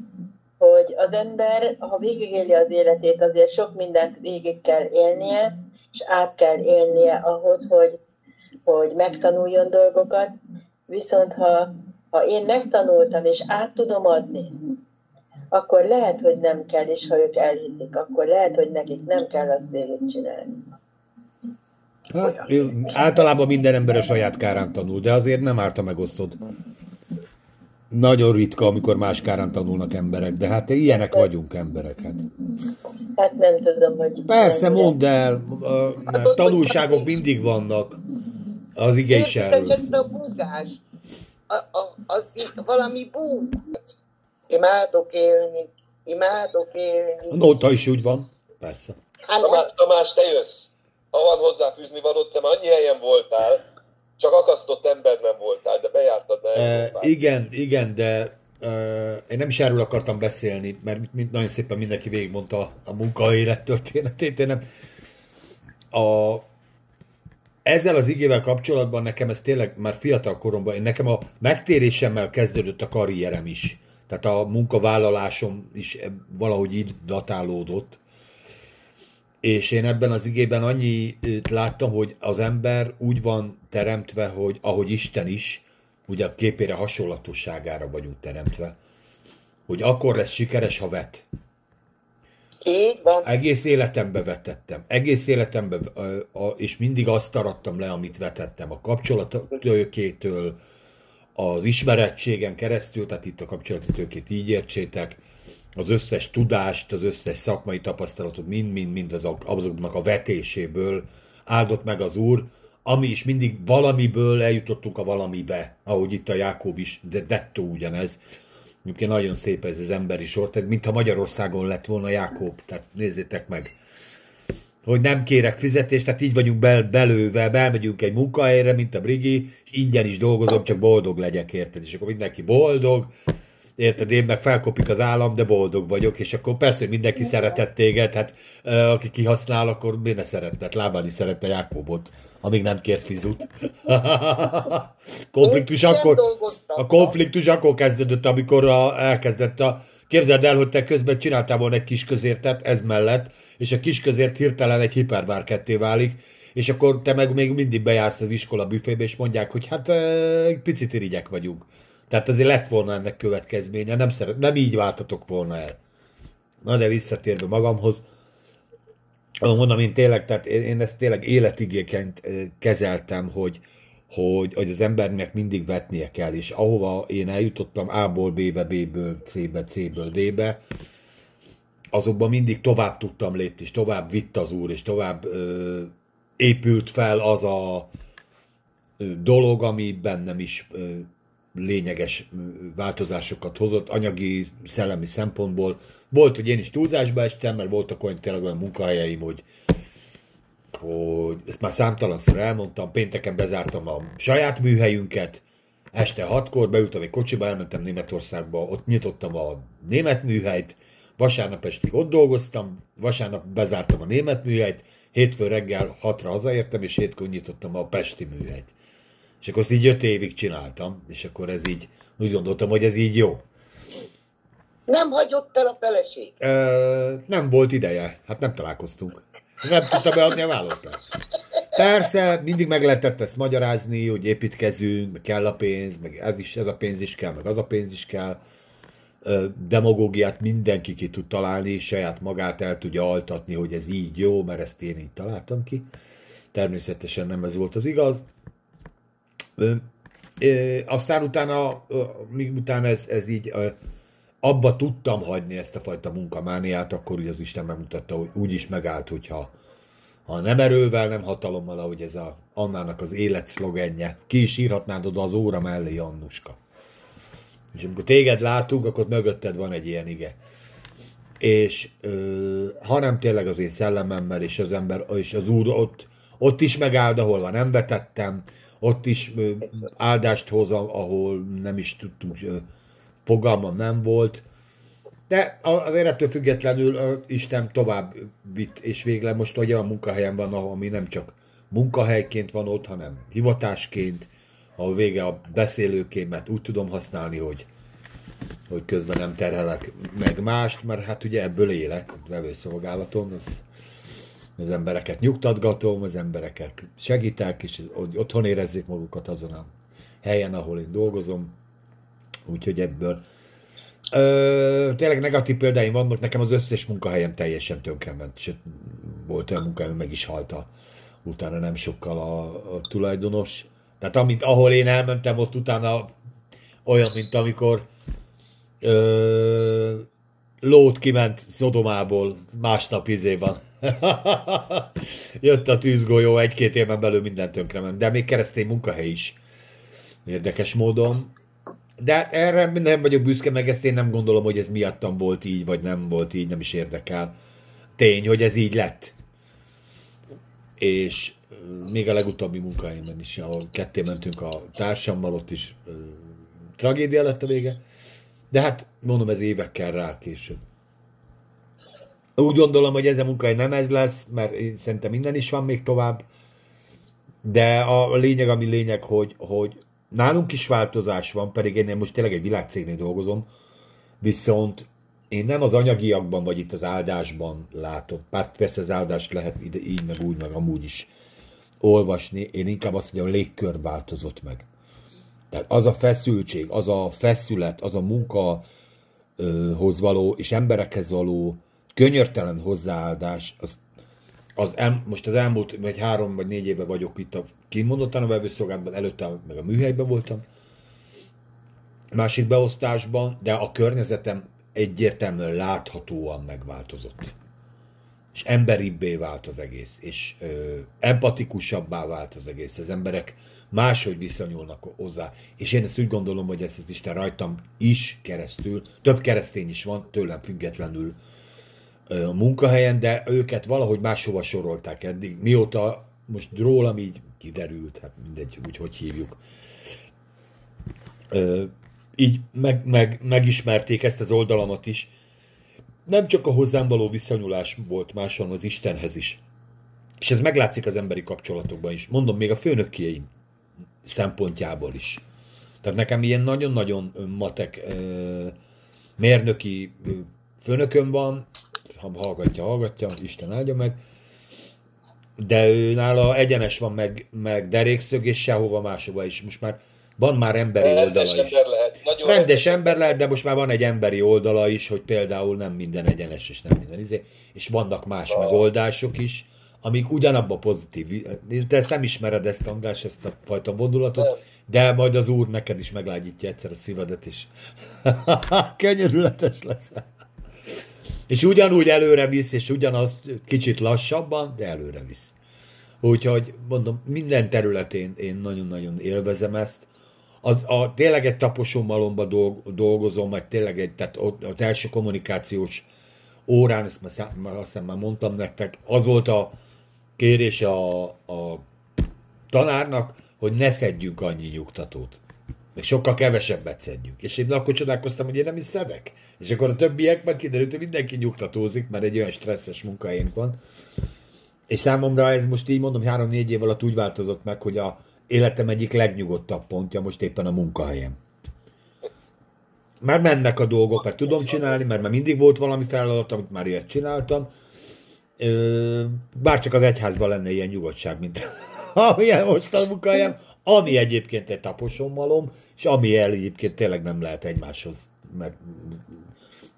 hogy az ember, ha végigéli az életét, azért sok mindent végig kell élnie, és át kell élnie ahhoz, hogy, hogy megtanuljon dolgokat. Viszont ha, ha én megtanultam, és át tudom adni, akkor lehet, hogy nem kell, és ha ők elhiszik, akkor lehet, hogy nekik nem kell azt csinálni. Hát, általában minden ember a saját kárán tanul, de azért nem árt, a megosztod. Nagyon ritka, amikor más kárán tanulnak emberek, de hát ilyenek vagyunk emberek. Hát, hát nem tudom, hogy... Persze, mondd el, a tanulságok mindig vannak. Az ige is erről. a búgás, a, a, a, valami bú. Imádok élni, imádok élni. A nóta is úgy van, persze. Hát, Tamás, Tamás, te jössz ha van hozzáfűzni valót, te már annyi helyen voltál, csak akasztott ember nem voltál, de bejártad, de e, Igen, igen, de én nem is erről akartam beszélni, mert mint nagyon szépen mindenki végigmondta a munkaélet történetét. Én nem, a, ezzel az igével kapcsolatban nekem ez tényleg már fiatal koromban, én nekem a megtérésemmel kezdődött a karrierem is. Tehát a munkavállalásom is valahogy így datálódott. És én ebben az igében annyit láttam, hogy az ember úgy van teremtve, hogy ahogy Isten is, ugye a képére hasonlatosságára vagyunk teremtve, hogy akkor lesz sikeres, ha vet. Így van. Egész életembe vetettem. Egész életembe, és mindig azt arattam le, amit vetettem. A kapcsolattőkétől, az ismerettségen keresztül, tehát itt a kapcsolati tőkét így értsétek, az összes tudást, az összes szakmai tapasztalatot, mind-mind-mind az, azoknak a vetéséből áldott meg az Úr, ami is mindig valamiből eljutottunk a valamibe, ahogy itt a Jákob is, de dettó ugyanez. Egyébként nagyon szép ez az emberi sor, tehát mintha Magyarországon lett volna Jákob, tehát nézzétek meg hogy nem kérek fizetést, tehát így vagyunk bel, belőve, belmegyünk egy munkahelyre, mint a Brigi, és ingyen is dolgozom, csak boldog legyek, érted? És akkor mindenki boldog, érted, én meg felkopik az állam, de boldog vagyok, és akkor persze, hogy mindenki szeretett téged, hát aki kihasznál, akkor miért ne szeretne? Hát Lábán is szerette Jákobot, amíg nem kért fizut. konfliktus akkor, a konfliktus akkor kezdődött, amikor a, elkezdett a, képzeld el, hogy te közben csináltál volna egy kis közértet, ez mellett, és a kis közért hirtelen egy hipermarketté válik, és akkor te meg még mindig bejársz az iskola büfébe, és mondják, hogy hát egy picit irigyek vagyunk. Tehát azért lett volna ennek következménye, nem, szeret, nem így váltatok volna el. Na de visszatérve magamhoz, mondom, én tényleg, tehát én ezt tényleg életigéként kezeltem, hogy, hogy, hogy az embernek mindig vetnie kell, és ahova én eljutottam A-ból B-be, B-ből C-be, C-ből D-be, azokban mindig tovább tudtam lépni, és tovább vitt az úr, és tovább ö, épült fel az a dolog, ami bennem is ö, lényeges változásokat hozott anyagi, szellemi szempontból. Volt, hogy én is túlzásba estem, mert voltak olyan tényleg olyan munkahelyeim, hogy, hogy ezt már számtalanszor elmondtam, pénteken bezártam a saját műhelyünket, este hatkor beültem egy kocsiba, elmentem Németországba, ott nyitottam a német műhelyt, vasárnap estig ott dolgoztam, vasárnap bezártam a német műhelyt, hétfő reggel hatra hazaértem, és hétkor nyitottam a pesti műhelyt. És akkor azt így öt évig csináltam, és akkor ez így, úgy gondoltam, hogy ez így jó. Nem hagyott el a feleség? Ö, nem volt ideje, hát nem találkoztunk. Nem tudta beadni a vállalatot. Persze, mindig meg lehetett ezt magyarázni, hogy építkezünk, meg kell a pénz, meg ez, is, ez a pénz is kell, meg az a pénz is kell. Demagógiát mindenki ki tud találni, saját magát el tudja altatni, hogy ez így jó, mert ezt én így találtam ki. Természetesen nem ez volt az igaz. Aztán utána, míg utána ez, ez így abba tudtam hagyni ezt a fajta munkamániát, akkor ugye az Isten megmutatta, hogy úgy is megállt, hogyha ha nem erővel, nem hatalommal, ahogy ez a Annának az élet szlogenje. Ki is írhatnád oda az óra mellé, Annuska. És amikor téged látunk, akkor mögötted van egy ilyen ige. És ö, ha nem tényleg az én szellememmel, és az ember, és az úr ott, ott is megáld, ahol nem vetettem, ott is áldást hoz, ahol nem is tudtunk, fogalmam nem volt. De azért ettől függetlenül Isten tovább vitt, és végre most olyan munkahelyen van, ami nem csak munkahelyként van ott, hanem hivatásként, ahol vége a beszélőkémet úgy tudom használni, hogy, hogy közben nem terhelek meg mást, mert hát ugye ebből élek, vevőszolgálaton, az az embereket nyugtatgatom, az embereket segítek, és hogy otthon érezzék magukat azon a helyen, ahol én dolgozom. Úgyhogy ebből Ö, tényleg negatív példáim vannak, nekem az összes munkahelyem teljesen tönkrement, sőt, volt olyan munkahelyem, meg is halt a, utána nem sokkal a, a tulajdonos. Tehát amit, ahol én elmentem, ott utána olyan, mint amikor ö, lót kiment Szodomából, másnap izé van. Jött a tűzgolyó, egy-két éven belül minden tönkrement, de még keresztény munkahely is. Érdekes módon. De hát erre nem vagyok büszke, meg ezt én nem gondolom, hogy ez miattam volt így, vagy nem volt így, nem is érdekel. Tény, hogy ez így lett. És még a legutóbbi munkáimban is, ahol ketté mentünk a társammal, ott is ö, tragédia lett a vége. De hát mondom, ez évekkel rá később. Úgy gondolom, hogy ez a munkahely nem ez lesz, mert szerintem minden is van még tovább. De a lényeg, ami lényeg, hogy, hogy nálunk is változás van, pedig én most tényleg egy világcégnél dolgozom, viszont én nem az anyagiakban, vagy itt az áldásban látom. Bár persze az áldást lehet ide, így, meg úgy, meg amúgy is olvasni. Én inkább azt mondjam, a légkör változott meg. Tehát az a feszültség, az a feszület, az a munkahoz való és emberekhez való könyörtelen hozzáállás, az, az el, most az elmúlt, vagy három vagy négy éve vagyok itt a kimondottan a vevőszolgálatban, előtte meg a műhelyben voltam, másik beosztásban, de a környezetem egyértelműen láthatóan megváltozott. És emberibbé vált az egész, és ö, empatikusabbá vált az egész. Az emberek máshogy viszonyulnak hozzá. És én ezt úgy gondolom, hogy ezt az Isten rajtam is keresztül, több keresztény is van, tőlem függetlenül a munkahelyen, de őket valahogy máshova sorolták eddig. Mióta most rólam így kiderült, hát mindegy, úgy hogy hívjuk. Ö, így meg, meg, megismerték ezt az oldalamat is. Nem csak a hozzám való viszonyulás volt más, hanem az Istenhez is. És ez meglátszik az emberi kapcsolatokban is. Mondom, még a főnökjeim szempontjából is. Tehát nekem ilyen nagyon-nagyon matek mérnöki főnököm van, ha hallgatja, hallgatja, Isten áldja meg, de ő nála egyenes van, meg, meg derékszög, és sehova máshova is. Most már van már emberi rendes oldala is. Ember lehet. Nagyon rendes, rendes ember lehet, de most már van egy emberi oldala is, hogy például nem minden egyenes, és nem minden izé, és vannak más ah. megoldások is, amik ugyanabban pozitív. Te ezt nem ismered, ezt András, ezt a fajta gondolatot, nem. de majd az Úr neked is meglágyítja egyszer a szívedet, és könyörületes lesz. És ugyanúgy előre visz, és ugyanaz kicsit lassabban, de előre visz. Úgyhogy mondom, minden területén én nagyon-nagyon élvezem ezt. Az, a, tényleg egy taposómalomba dolg, dolgozom, meg tényleg egy, tehát ott, az első kommunikációs órán, ezt már, már azt hiszem már mondtam nektek, az volt a kérése a, a tanárnak, hogy ne szedjünk annyi nyugtatót. Még sokkal kevesebbet szedjünk. És én akkor csodálkoztam, hogy én nem is szedek. És akkor a többiekben kiderült, hogy mindenki nyugtatózik, mert egy olyan stresszes munkáink van. És számomra ez most így mondom, három-négy év alatt úgy változott meg, hogy a életem egyik legnyugodtabb pontja most éppen a munkahelyem. Már mennek a dolgok, mert tudom csinálni, mert már mindig volt valami feladat, amit már ilyet csináltam. Bár csak az egyházban lenne ilyen nyugodtság, mint amilyen most a munkahelyem, ami egyébként egy taposommalom, és ami el egyébként tényleg nem lehet egymáshoz, mert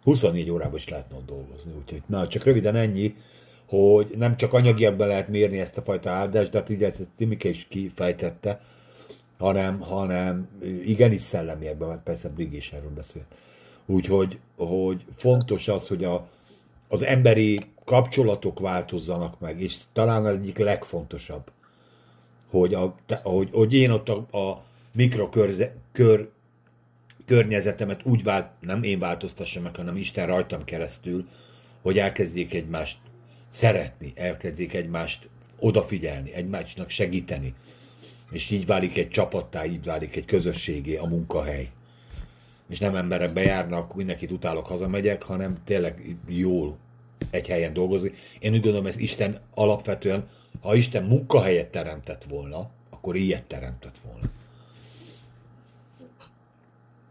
24 órában is lehetne ott dolgozni. Úgyhogy na, csak röviden ennyi, hogy nem csak anyagiakban lehet mérni ezt a fajta áldást, de hát ugye ezt Timike is kifejtette, hanem, hanem igenis szellemiekben, mert persze Brig is erről beszélt. Úgyhogy hogy fontos az, hogy a, az emberi kapcsolatok változzanak meg, és talán az egyik legfontosabb, hogy, a, hogy, hogy én ott a, a mikrokörze, kör, környezetemet úgy vált, nem én változtassam meg, hanem Isten rajtam keresztül, hogy elkezdjék egymást szeretni, elkezdjék egymást odafigyelni, egymásnak segíteni. És így válik egy csapattá, így válik egy közösségé a munkahely. És nem emberek bejárnak, mindenkit utálok, hazamegyek, hanem tényleg jól egy helyen dolgozni. Én úgy gondolom, ez Isten alapvetően, ha Isten munkahelyet teremtett volna, akkor ilyet teremtett volna.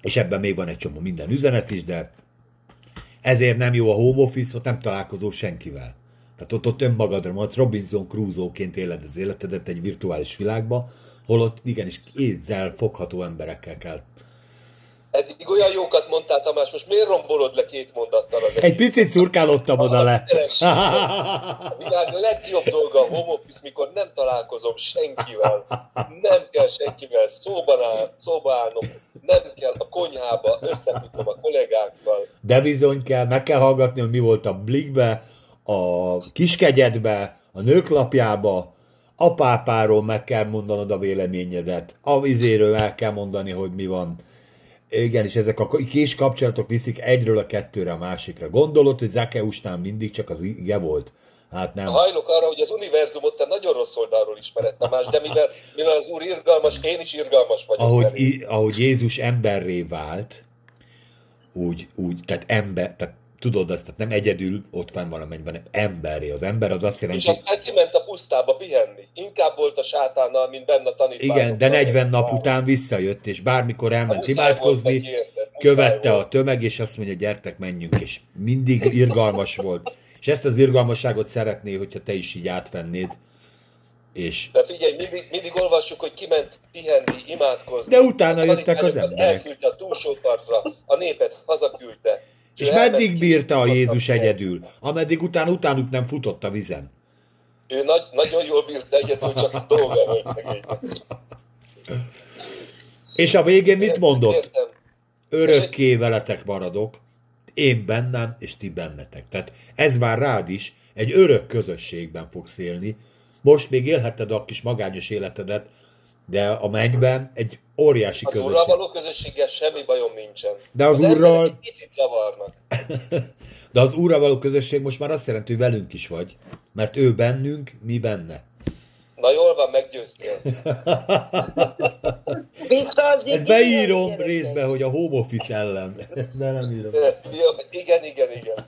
És ebben még van egy csomó minden üzenet is, de ezért nem jó a home office, ott nem találkozó senkivel. Tehát ott, ott önmagadra maradsz, Robinson Crusoe-ként éled az életedet egy virtuális világba, holott igenis kézzel fogható emberekkel kell Eddig olyan jókat mondtál, Tamás, most miért rombolod le két mondattal? Az egy picit szurkálottam oda le. A világ legjobb dolga a home office, mikor nem találkozom senkivel, nem kell senkivel szóba, áll, szóba állnom, nem kell a konyhába, összefutnom a kollégákkal. De bizony kell, meg kell hallgatni, hogy mi volt a Blikbe, a Kiskegyedbe, a Nőklapjába, a pápáról meg kell mondanod a véleményedet, a vizéről el kell mondani, hogy mi van igen, és ezek a kis kapcsolatok viszik egyről a kettőre a másikra. Gondolod, hogy Zakeusnál mindig csak az ige volt? Hát nem. Hajlok arra, hogy az univerzumot te nagyon rossz oldalról ismered, Tamás, de mivel, mivel az Úr irgalmas, én is irgalmas vagyok. Ahogy, i, ahogy Jézus emberré vált, úgy, úgy, tehát ember, tehát tudod azt, tehát nem egyedül ott van valamennyben, hanem emberé. Az ember az azt jelenti... És aztán kiment a pusztába pihenni. Inkább volt a sátánnal, mint benne a tanítványok. Igen, de 40 nap után visszajött, és bármikor elment imádkozni, követte a tömeg, és azt mondja, gyertek, menjünk, és mindig irgalmas volt. És ezt az irgalmasságot szeretné, hogyha te is így átvennéd. És... De figyelj, mindig, mindig olvassuk, hogy kiment pihenni, imádkozni. De utána jöttek az emberek. Elküldte a túlsó partra, a népet hazaküldte és meddig bírta a Jézus egyedül? Ameddig után utánuk nem futott a vizen. Ő nagy, nagyon jól bírta egyedül, csak dolga volt És a végén mit mondott? Örökké veletek maradok, én bennem, és ti bennetek. Tehát ez vár rád is, egy örök közösségben fogsz élni. Most még élheted a kis magányos életedet, de a mennyben egy óriási az közösség. Az úrral való közösséggel semmi bajom nincsen. De az, az úrral... Egy picit zavarnak. de az úrral való közösség most már azt jelenti, hogy velünk is vagy. Mert ő bennünk, mi benne. Na jól van, meggyőztél. Ezt beírom részbe, hogy a home office ellen. De nem írom. igen, igen, igen.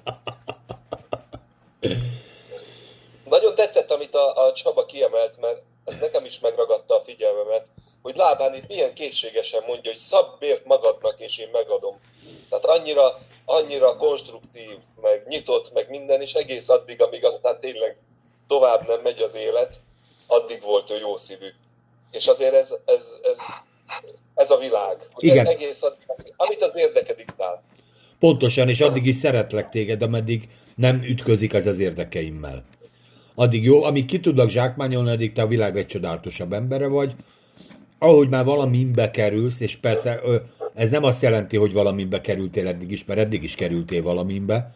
Nagyon tetszett, amit a, a Csaba kiemelt, mert ez nekem is megragadta a figyelmemet, hogy Lábán itt milyen készségesen mondja, hogy szabbért magadnak, és én megadom. Tehát annyira, annyira konstruktív, meg nyitott, meg minden, és egész addig, amíg aztán tényleg tovább nem megy az élet, addig volt ő jó szívű. És azért ez, ez, ez, ez a világ. Hogy Igen. egész addig, amit az érdeke diktál. Pontosan, és addig is szeretlek téged, ameddig nem ütközik ez az érdekeimmel addig jó, amíg ki tudlak zsákmányolni, addig te a világ legcsodálatosabb embere vagy. Ahogy már valamibe kerülsz, és persze ez nem azt jelenti, hogy valamibe kerültél eddig is, mert eddig is kerültél valamibe,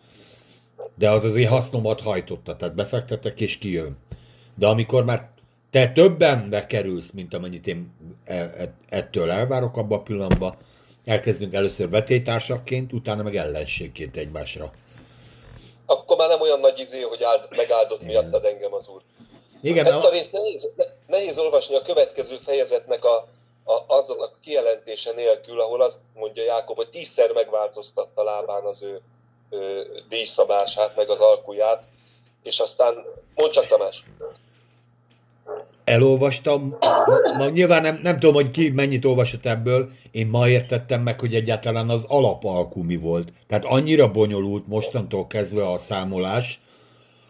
de az azért hasznomat hajtotta, tehát befektetek és kijön. De amikor már te többen bekerülsz, mint amennyit én e, e, ettől elvárok abba a pillanatban, elkezdünk először vetélytársakként, utána meg ellenségként egymásra akkor már nem olyan nagy izé, hogy áld, megáldott miattad engem az úr. Igen, Ezt a részt nehéz, nehéz olvasni a következő fejezetnek a, a, azon a kijelentése nélkül, ahol azt mondja Jákob, hogy tízszer megváltoztatta lábán az ő, ő díjszabását, meg az alkuját, és aztán, mondd csak Tamás elolvastam, ma nyilván nem, nem tudom, hogy ki mennyit olvasott ebből, én ma értettem meg, hogy egyáltalán az alapalkú mi volt. Tehát annyira bonyolult mostantól kezdve a számolás,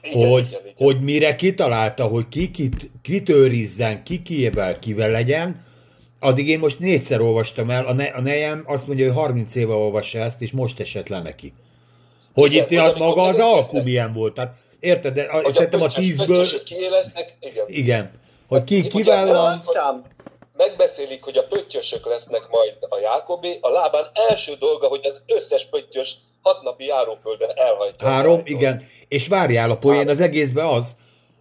igen, hogy, igen, igen. hogy mire kitalálta, hogy ki kit, kit őrizzen, ki kiével, kivel legyen, addig én most négyszer olvastam el, a, ne, a nejem azt mondja, hogy 30 éve olvassa ezt, és most esett le neki. Hogy igen, itt hogy maga az alkú milyen volt. Tehát érted, de hogy szerintem a tízből... Igen. igen. Hogy ki kivel van. Megbeszélik, hogy a pöttyösök lesznek majd a Jákobé, a lábán első dolga, hogy az összes pöttyös hat napi járóföldön elhajtja. Három, igen. És várjál, a poén az egészben az,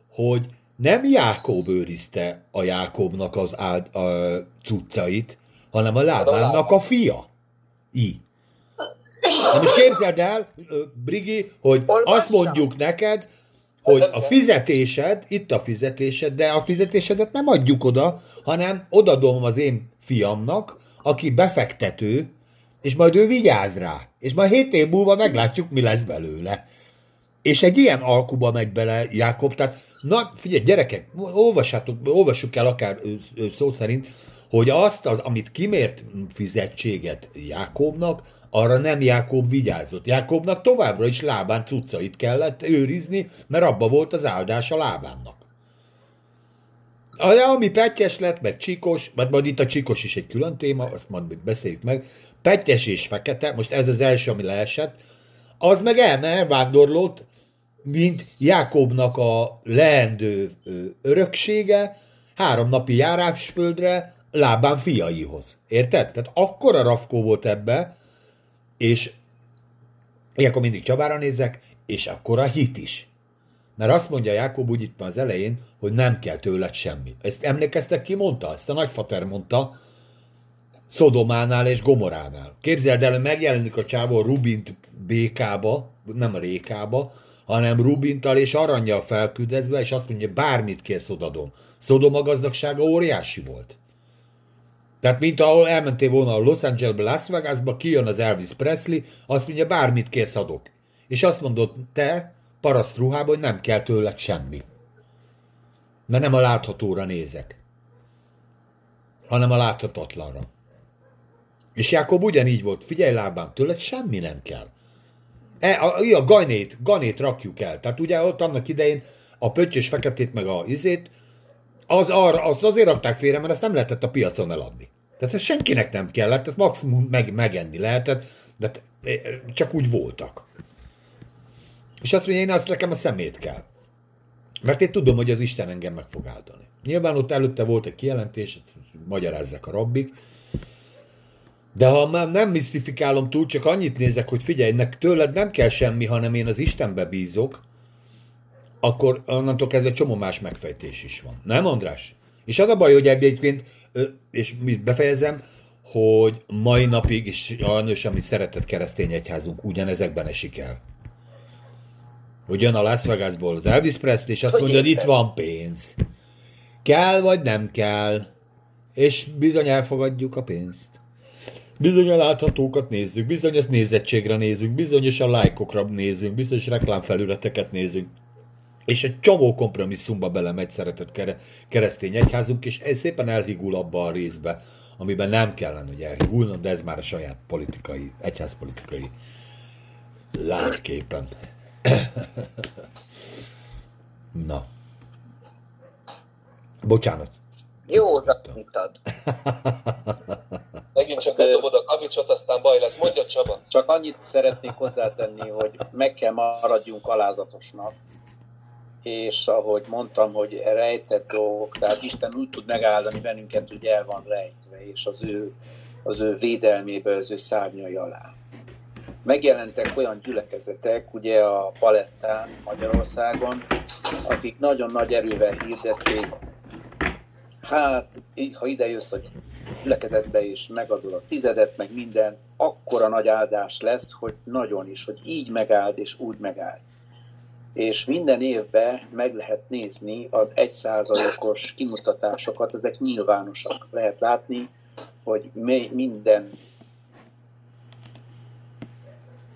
hogy nem Jákob őrizte a Jákobnak az áld, a cuccait, hanem a lábának a fia. I. Na most képzeld el, Brigi, hogy azt mondjuk neked, hogy a fizetésed, itt a fizetésed, de a fizetésedet nem adjuk oda, hanem odadom az én fiamnak, aki befektető, és majd ő vigyáz rá. És majd hét év múlva meglátjuk, mi lesz belőle. És egy ilyen alkuba megy bele Jákob, tehát na figyelj, gyerekek, olvassátok, olvassuk el akár szó szerint, hogy azt, az, amit kimért fizetséget Jákobnak, arra nem Jákob vigyázott. Jákobnak továbbra is lábán cuccait kellett őrizni, mert abba volt az áldás a lábánnak. Ami petyes lett, meg csikos, mert majd itt a csikos is egy külön téma, azt majd beszéljük meg, Petyes és fekete, most ez az első, ami leesett, az meg elvándorlott, mint Jákobnak a leendő öröksége, három napi járásföldre, lábán fiaihoz. Érted? Tehát akkora rafkó volt ebbe, és ilyenkor mindig Csabára nézek, és akkor a hit is. Mert azt mondja Jákob úgy itt az elején, hogy nem kell tőled semmi. Ezt emlékeztek ki, mondta? Ezt a nagyfater mondta Szodománál és Gomoránál. Képzeld el, hogy megjelenik a csávó Rubint békába, nem a rékába, hanem Rubintal és aranyjal felküldezve, és azt mondja, bármit kérsz, odadom. Szodoma gazdagsága óriási volt. Tehát, mint ahol elmentél volna a Los Angelesbe, Las Vegasba, kijön az Elvis Presley, azt mondja, bármit kérsz, adok. És azt mondod, te, paraszt ruhában, hogy nem kell tőled semmi. Mert nem a láthatóra nézek, hanem a láthatatlanra. És Jákob ugyanígy volt, figyelj lábám, tőled semmi nem kell. E, a, a, ganét, ganét rakjuk el. Tehát ugye ott annak idején a pöttyös feketét meg a izét, az arra, azt azért rakták félre, mert ezt nem lehetett a piacon eladni. Tehát ez senkinek nem kellett, ezt maximum meg, megenni lehetett, de e, csak úgy voltak. És azt mondja, én azt nekem a szemét kell. Mert én tudom, hogy az Isten engem meg fog áldani. Nyilván ott előtte volt egy kijelentés, magyarázzák a rabbik, de ha már nem misztifikálom túl, csak annyit nézek, hogy figyelj, nek tőled nem kell semmi, hanem én az Istenbe bízok, akkor onnantól kezdve csomó más megfejtés is van. Nem, András? És az a baj, hogy egyébként, és mit befejezem, hogy mai napig, és sajnos, ami szeretett keresztény egyházunk, ugyanezekben esik el. Hogy jön a Las Vegasból az Elvis Presley, és azt hogy mondja, hogy itt van pénz. Kell vagy nem kell. És bizony elfogadjuk a pénzt. Bizony a láthatókat nézzük, bizonyos nézettségre nézünk, bizonyos a lájkokra nézünk, bizonyos reklámfelületeket nézünk. És egy csomó kompromisszumba belemegy szeretett keresztény egyházunk, és ez szépen elhigul abba a részbe, amiben nem kellene, hogy elhigulnom, de ez már a saját politikai, egyházpolitikai látképen. Na. Bocsánat. Jó, mutat. Megint csak bedobod a kavicsot, aztán baj lesz. Mondja Csaba. Csak annyit szeretnék hozzátenni, hogy meg kell maradjunk alázatosnak, és ahogy mondtam, hogy rejtett dolgok, tehát Isten úgy tud megáldani bennünket, hogy el van rejtve, és az ő, az ő védelmébe, az ő szárnyai alá. Megjelentek olyan gyülekezetek, ugye a Palettán Magyarországon, akik nagyon nagy erővel hirdették, hát ha ide jössz a gyülekezetbe és megadod a tizedet, meg minden, akkora nagy áldás lesz, hogy nagyon is, hogy így megáld és úgy megáld. És minden évben meg lehet nézni az egyszázalékos kimutatásokat, ezek nyilvánosak. Lehet látni, hogy minden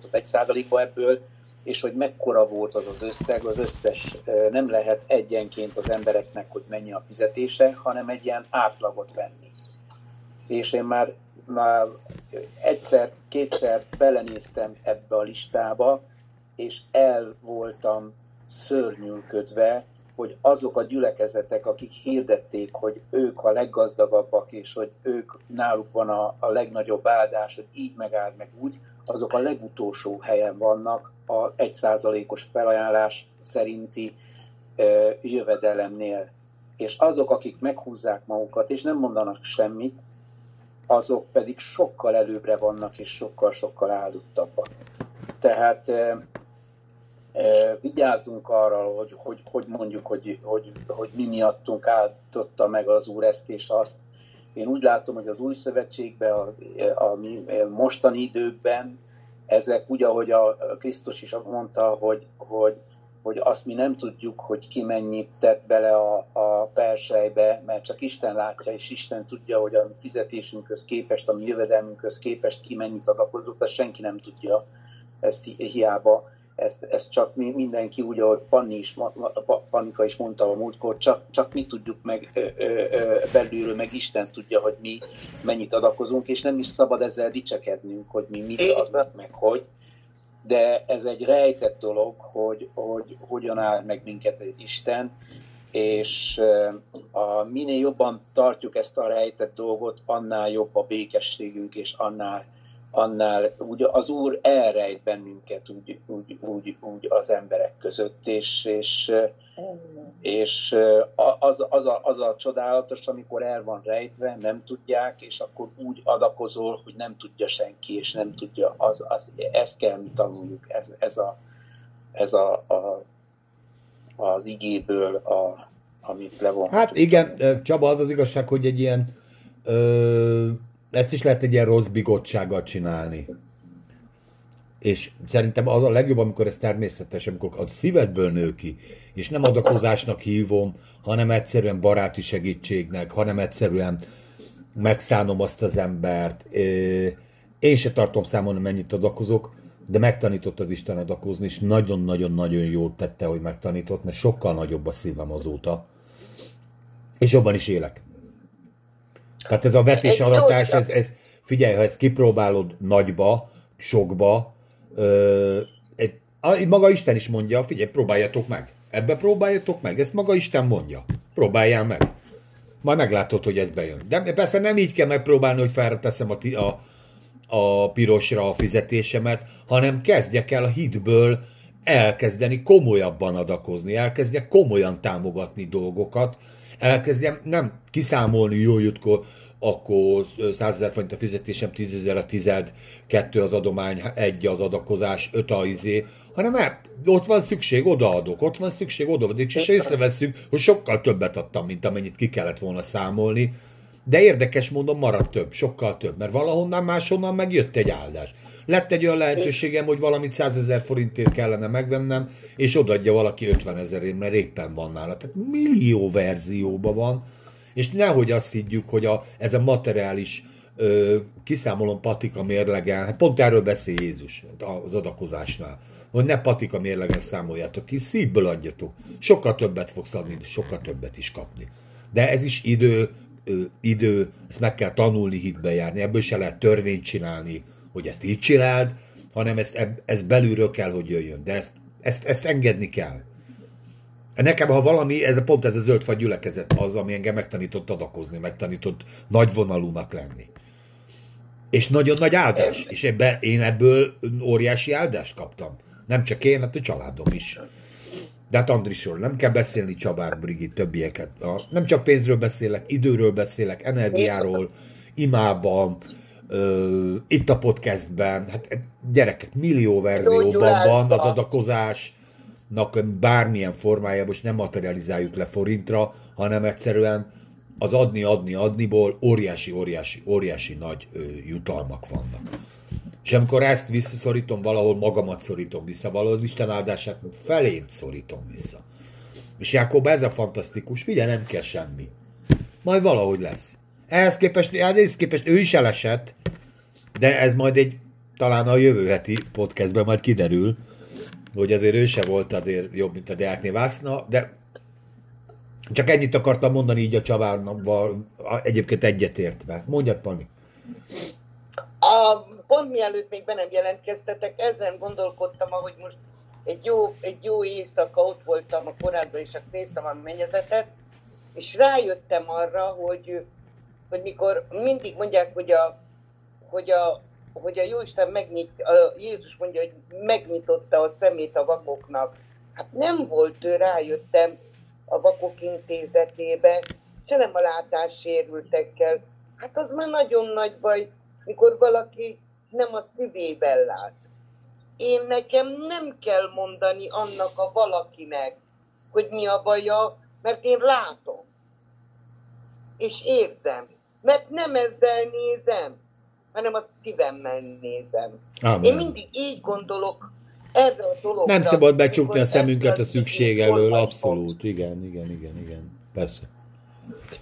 az egy százalékba ebből, és hogy mekkora volt az az összeg, az összes nem lehet egyenként az embereknek, hogy mennyi a fizetése, hanem egy ilyen átlagot venni és én már, már egyszer, kétszer belenéztem ebbe a listába, és el voltam szörnyűködve, hogy azok a gyülekezetek, akik hirdették, hogy ők a leggazdagabbak, és hogy ők náluk van a, a legnagyobb áldás, hogy így megáld meg úgy, azok a legutolsó helyen vannak a egyszázalékos felajánlás szerinti ö, jövedelemnél. És azok, akik meghúzzák magukat, és nem mondanak semmit, azok pedig sokkal előbbre vannak, és sokkal-sokkal áldottabbak. Tehát e, e, vigyázzunk arra, hogy, hogy, hogy mondjuk, hogy, hogy, hogy mi miattunk áldotta meg az Úr ezt és azt. Én úgy látom, hogy az új szövetségben, a, a, a mostani időkben ezek úgy, ahogy a Krisztus is mondta, hogy, hogy hogy azt mi nem tudjuk, hogy ki mennyit tett bele a, a persejbe, mert csak Isten látja, és Isten tudja, hogy a fizetésünkhöz képest, a mi jövedelmünkhöz képest ki mennyit adakozott, azt senki nem tudja, ezt hiába. Ezt, ezt csak mi, mindenki úgy, ahogy Panni is, Pannika is mondta a múltkor, csak, csak mi tudjuk meg ö, ö, ö, belülről, meg Isten tudja, hogy mi mennyit adakozunk, és nem is szabad ezzel dicsekednünk, hogy mi mit adunk meg, hogy de ez egy rejtett dolog, hogy, hogy hogyan áll meg minket egy Isten, és a, minél jobban tartjuk ezt a rejtett dolgot, annál jobb a békességünk, és annál annál úgy az Úr elrejt bennünket úgy, úgy, úgy, úgy az emberek között, és, és, és az, az, a, az a csodálatos, amikor el van rejtve, nem tudják, és akkor úgy adakozol, hogy nem tudja senki, és nem tudja, az, az, ezt kell mi tanuljuk, ez, ez, a, ez a, a, az igéből, a, amit levonhatunk. Hát igen, Csaba, az az igazság, hogy egy ilyen ö, ezt is lehet egy ilyen rossz bigottsággal csinálni. És szerintem az a legjobb, amikor ez természetes, amikor a szívedből nő ki, és nem adakozásnak hívom, hanem egyszerűen baráti segítségnek, hanem egyszerűen megszánom azt az embert. Én se tartom számon, mennyit adakozok, de megtanított az Isten adakozni, és nagyon-nagyon-nagyon jól tette, hogy megtanított, mert sokkal nagyobb a szívem azóta. És jobban is élek. Tehát ez a vetés aratás, ez, ez, figyelj, ha ezt kipróbálod nagyba, sokba, ö, egy, maga Isten is mondja, figyelj, próbáljatok meg. Ebbe próbáljatok meg, ezt maga Isten mondja. Próbáljál meg. Majd meglátod, hogy ez bejön. De persze nem így kell megpróbálni, hogy felteszem a, a, a pirosra a fizetésemet, hanem kezdjek el a hitből elkezdeni komolyabban adakozni, elkezdjek komolyan támogatni dolgokat, elkezdjem nem kiszámolni, jó jutkor, akkor 100 ezer forint a fizetésem, 10 ezer a tized, kettő az adomány, egy az adakozás, öt a izé, hanem mert ott van szükség, odaadok, ott van szükség, odaadok, és észreveszünk, hogy sokkal többet adtam, mint amennyit ki kellett volna számolni, de érdekes módon maradt több, sokkal több, mert valahonnan máshonnan megjött egy áldás. Lett egy olyan lehetőségem, hogy valamit 100 ezer forintért kellene megvennem, és odaadja valaki 50 ezerért, mert éppen van nála. Tehát millió verzióban van, és nehogy azt higgyük, hogy a, ez a materiális ö, kiszámolom patika mérlegen, hát pont erről beszél Jézus az adakozásnál, hogy ne patika mérlegen számoljátok ki, szívből adjatok. Sokkal többet fogsz adni, sokkal többet is kapni. De ez is idő, ö, idő, ezt meg kell tanulni hitbe járni, ebből se lehet törvényt csinálni, hogy ezt így csináld, hanem ezt, ez belülről kell, hogy jöjjön. De ezt, ezt, ezt engedni kell. Nekem, ha valami, ez a pont ez a zöld fagy gyülekezet az, ami engem megtanított adakozni, megtanított nagyvonalúnak lenni. És nagyon nagy áldás. És ebbe, én ebből óriási áldást kaptam. Nem csak én, hát a családom is. De hát Andrisról nem kell beszélni, Csabár, Brigit, többieket. Nem csak pénzről beszélek, időről beszélek, energiáról, imában, uh, itt a podcastben, hát gyerekek, millió verzióban van az adakozásnak bármilyen formájában, és nem materializáljuk le forintra, hanem egyszerűen az adni, adni, adniból óriási, óriási, óriási nagy ö, jutalmak vannak. És amikor ezt visszaszorítom, valahol magamat szorítom vissza, valahol Isten áldását felém szorítom vissza. És Jákob ez a fantasztikus, figyelj, nem kell semmi. Majd valahogy lesz. Ehhez képest, ehhez képest ő is elesett, de ez majd egy, talán a jövő heti podcastben majd kiderül, hogy azért ő se volt azért jobb, mint a Deák Vászna, de csak ennyit akartam mondani így a Csabárnval, egyébként egyetértve. Mondjad, Pani. A, pont mielőtt még be nem jelentkeztetek, ezen gondolkodtam, ahogy most egy jó, egy jó éjszaka ott voltam a korábban, és csak néztem a mennyezetet, és rájöttem arra, hogy hogy mikor mindig mondják, hogy a, hogy a, hogy a Jóisten megnyit, a Jézus mondja, hogy megnyitotta a szemét a vakoknak. Hát nem volt ő, rájöttem a vakok intézetébe, se nem a látássérültekkel. Hát az már nagyon nagy baj, mikor valaki nem a szívében lát. Én nekem nem kell mondani annak a valakinek, hogy mi a baja, mert én látom. És érzem. Mert nem ezzel nézem, hanem a szívemmel nézem. Amen. Én mindig így gondolok erre a dologra. Nem szabad becsukni a szemünket a szükség elől, abszolút. Igen, igen, igen, igen. Persze.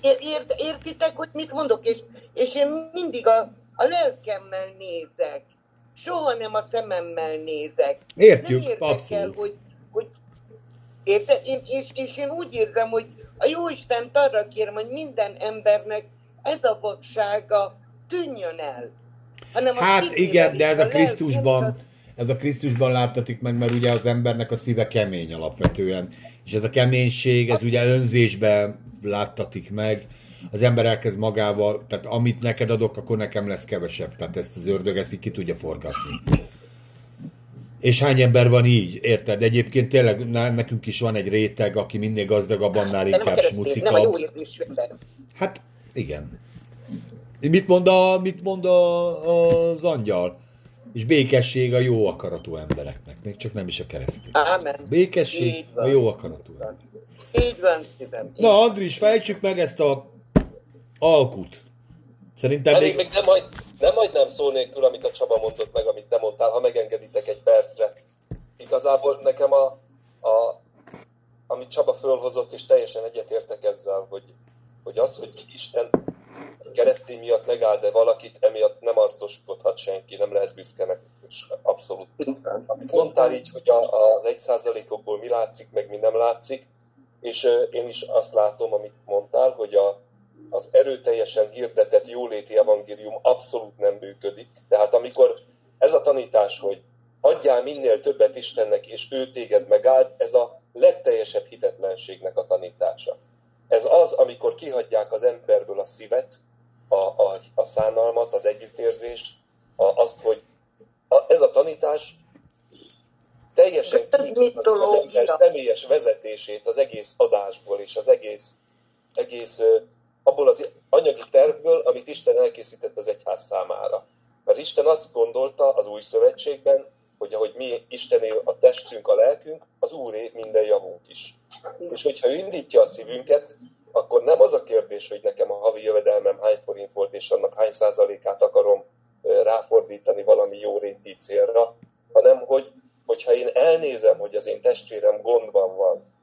Ér, értitek, hogy mit mondok? És, és én mindig a, a lelkemmel nézek. Soha nem a szememmel nézek. Értjük, nem abszolút. hogy, hogy érted? Én, és, és én úgy érzem, hogy a Jóisten arra kérem, hogy minden embernek ez a vaksága tűnjön el. Hanem hát igen, de ez a Krisztusban, ez a Krisztusban láttatik meg, mert ugye az embernek a szíve kemény alapvetően. És ez a keménység, ez ugye önzésben láttatik meg, az ember elkezd magával, tehát amit neked adok, akkor nekem lesz kevesebb. Tehát ezt az ördög ezt így ki tudja forgatni. És hány ember van így, érted? Egyébként tényleg nekünk is van egy réteg, aki minél gazdagabb, annál inkább smucikabb. A Hát, igen. Mit mond, a, mit mond a, az angyal? És békesség a jó akaratú embereknek, még csak nem is a keresztény. Ámen. Békesség a jó akaratú embereknek. Így van, szívem. Na, Andris, fejtsük meg ezt a alkut. Szerintem még... még nem, majd, nem nem szó nélkül, amit a Csaba mondott meg, amit te mondtál, ha megengeditek egy percre. Igazából nekem a, a amit Csaba fölhozott, és teljesen egyetértek ezzel, hogy, hogy az, hogy Isten keresztény miatt megáll, de valakit emiatt nem arcoskodhat senki, nem lehet büszkenek, és abszolút. Amit mondtál így, hogy a, az egy százalékokból mi látszik, meg mi nem látszik, és én is azt látom, amit mondtál, hogy a, az erőteljesen hirdetett jóléti evangélium abszolút nem működik. Tehát amikor ez a tanítás, hogy adjál minél többet Istennek, és ő téged megáld, ez a legteljesebb hitetlenségnek a tanítása. Ez az, amikor kihagyják az emberből a szívet, a, a, a szánalmat, az együttérzést, a, azt, hogy a, ez a tanítás teljesen kívül az ember személyes vezetését az egész adásból és az egész, egész abból az anyagi tervből, amit Isten elkészített az egyház számára. Mert Isten azt gondolta az új szövetségben, hogy ahogy mi Istené a testünk, a lelkünk, az Úré minden javunk is. És hogyha ő indítja a szívünket, akkor nem az a kérdés, hogy nekem a havi jövedelmem hány forint volt, és annak hány százalékát akarom ráfordítani valami jó réti célra, hanem hogy hogyha én elnézem, hogy az én testvérem gondban van,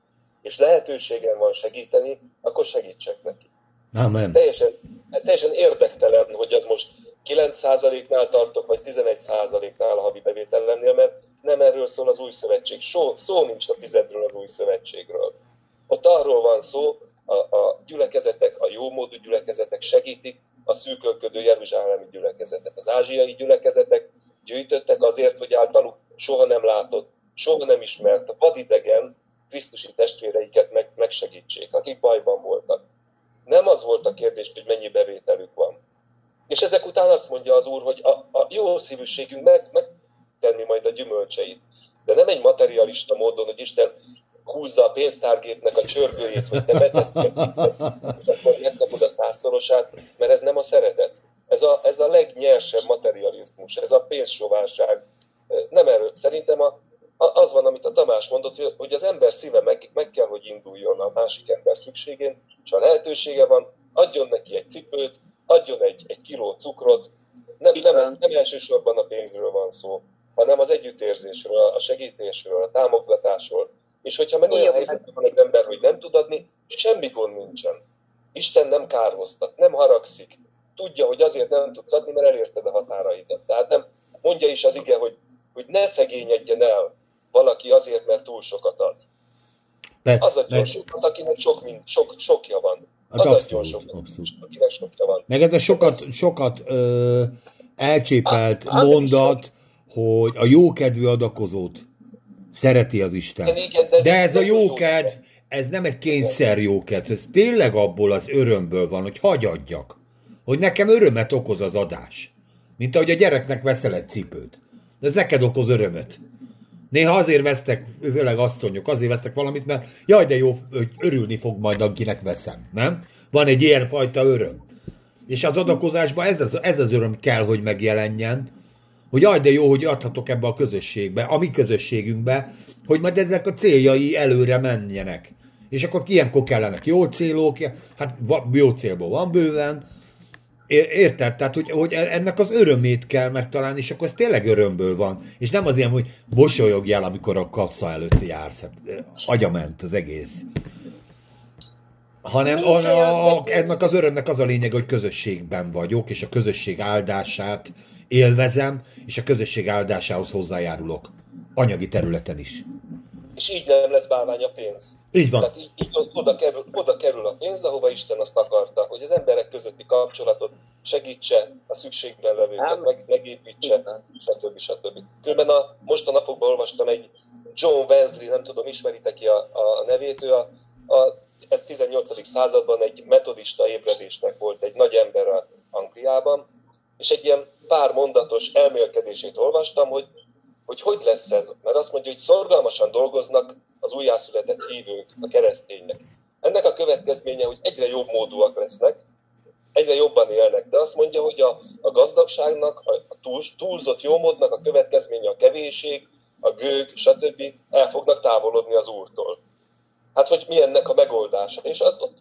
és lehetőségem van segíteni, akkor segítsek neki. Amen. Teljesen, teljesen érdektelen, hogy az most 9%-nál tartok, vagy 11%-nál a havi bevételemnél, mert nem erről szól az új szövetség. Szó, szó nincs a tizedről az új szövetségről. Ott arról van szó, a, a gyülekezetek, a jómódú gyülekezetek segítik a szűkölködő jeruzsálemi gyülekezetet. Az ázsiai gyülekezetek gyűjtöttek azért, hogy általuk soha nem látott, soha nem ismert vadidegen Krisztusi testvéreiket meg, megsegítsék, akik bajban voltak. Nem az volt a kérdés, hogy mennyi bevételük van. És ezek után azt mondja az Úr, hogy a, a jó szívűségünk meg, megtenni majd a gyümölcseit. De nem egy materialista módon, hogy Isten húzza a pénztárgépnek a csörgőjét, hogy te betettél, és akkor megkapod a százszorosát, mert ez nem a szeretet. Ez a, ez a legnyersebb materializmus, ez a pénzsoválság. Nem erről. Szerintem a, az van, amit a Tamás mondott, hogy az ember szíve meg, meg kell, hogy induljon a másik ember szükségén, és ha lehetősége van, adjon neki egy cipőt, adjon egy, egy kiló cukrot. Nem, nem, nem elsősorban a pénzről van szó, hanem az együttérzésről, a segítésről, a támogatásról. És hogyha meg olyan helyzetben van az ember, hogy nem tud adni, semmi gond nincsen. Isten nem kárhoztat, nem haragszik, tudja, hogy azért nem tudsz adni, mert elérted a határaidat. Tehát nem mondja is az ige, hogy, hogy ne szegényedjen el valaki azért, mert túl sokat ad. Mert, az adjon mert... sokat, akinek sok, mind, sok, sokja van. Az abszolút, adjon sokat, abszolút. akinek sokja van. Meg ez a sokat, sokat ö, elcsépelt a, mondat, hogy a jókedvű adakozót szereti az Isten. Igen, de, ez, de ez a jókedv, ez nem egy kényszer jókedv, ez tényleg abból az örömből van, hogy hagyadjak hogy nekem örömet okoz az adás. Mint ahogy a gyereknek veszel egy cipőt. Ez neked okoz örömöt. Néha azért vesztek, főleg asszonyok, azért vesztek valamit, mert jaj, de jó, hogy örülni fog majd, akinek veszem, nem? Van egy ilyen fajta öröm. És az adakozásban ez az, ez az öröm kell, hogy megjelenjen, hogy jaj, de jó, hogy adhatok ebbe a közösségbe, a mi közösségünkbe, hogy majd ezek a céljai előre menjenek. És akkor ilyenkor kellenek jó célok, hát jó célból van bőven, Érted? Tehát, hogy, hogy ennek az örömét kell megtalálni, és akkor ez tényleg örömből van. És nem az ilyen, hogy mosolyogjál, amikor a kassa előtt jársz. Hát, agyament az egész. Hanem a, a, a, ennek az örömnek az a lényeg, hogy közösségben vagyok, és a közösség áldását élvezem, és a közösség áldásához hozzájárulok. Anyagi területen is. És így nem lesz bálvány a pénz. Így van. Tehát így, így oda, kerül, oda kerül a pénz, ahova Isten azt akarta, hogy az emberek közötti kapcsolatot segítse, a szükségben levőket meg, megépítse, stb. stb. Különben a, most a napokban olvastam egy John Wesley, nem tudom, ismeritek ki a, a nevét, ő a, a ez 18. században egy metodista ébredésnek volt egy nagy ember Angliában, és egy ilyen pár mondatos elmélkedését olvastam, hogy, hogy hogy lesz ez. Mert azt mondja, hogy szorgalmasan dolgoznak az újjászületett hívők, a kereszténynek. Ennek a következménye, hogy egyre jobb módúak lesznek, egyre jobban élnek. De azt mondja, hogy a, a gazdagságnak, a túl, túlzott jómódnak a következménye a kevéség, a gőg, stb. el fognak távolodni az úrtól. Hát, hogy mi ennek a megoldása. És az ott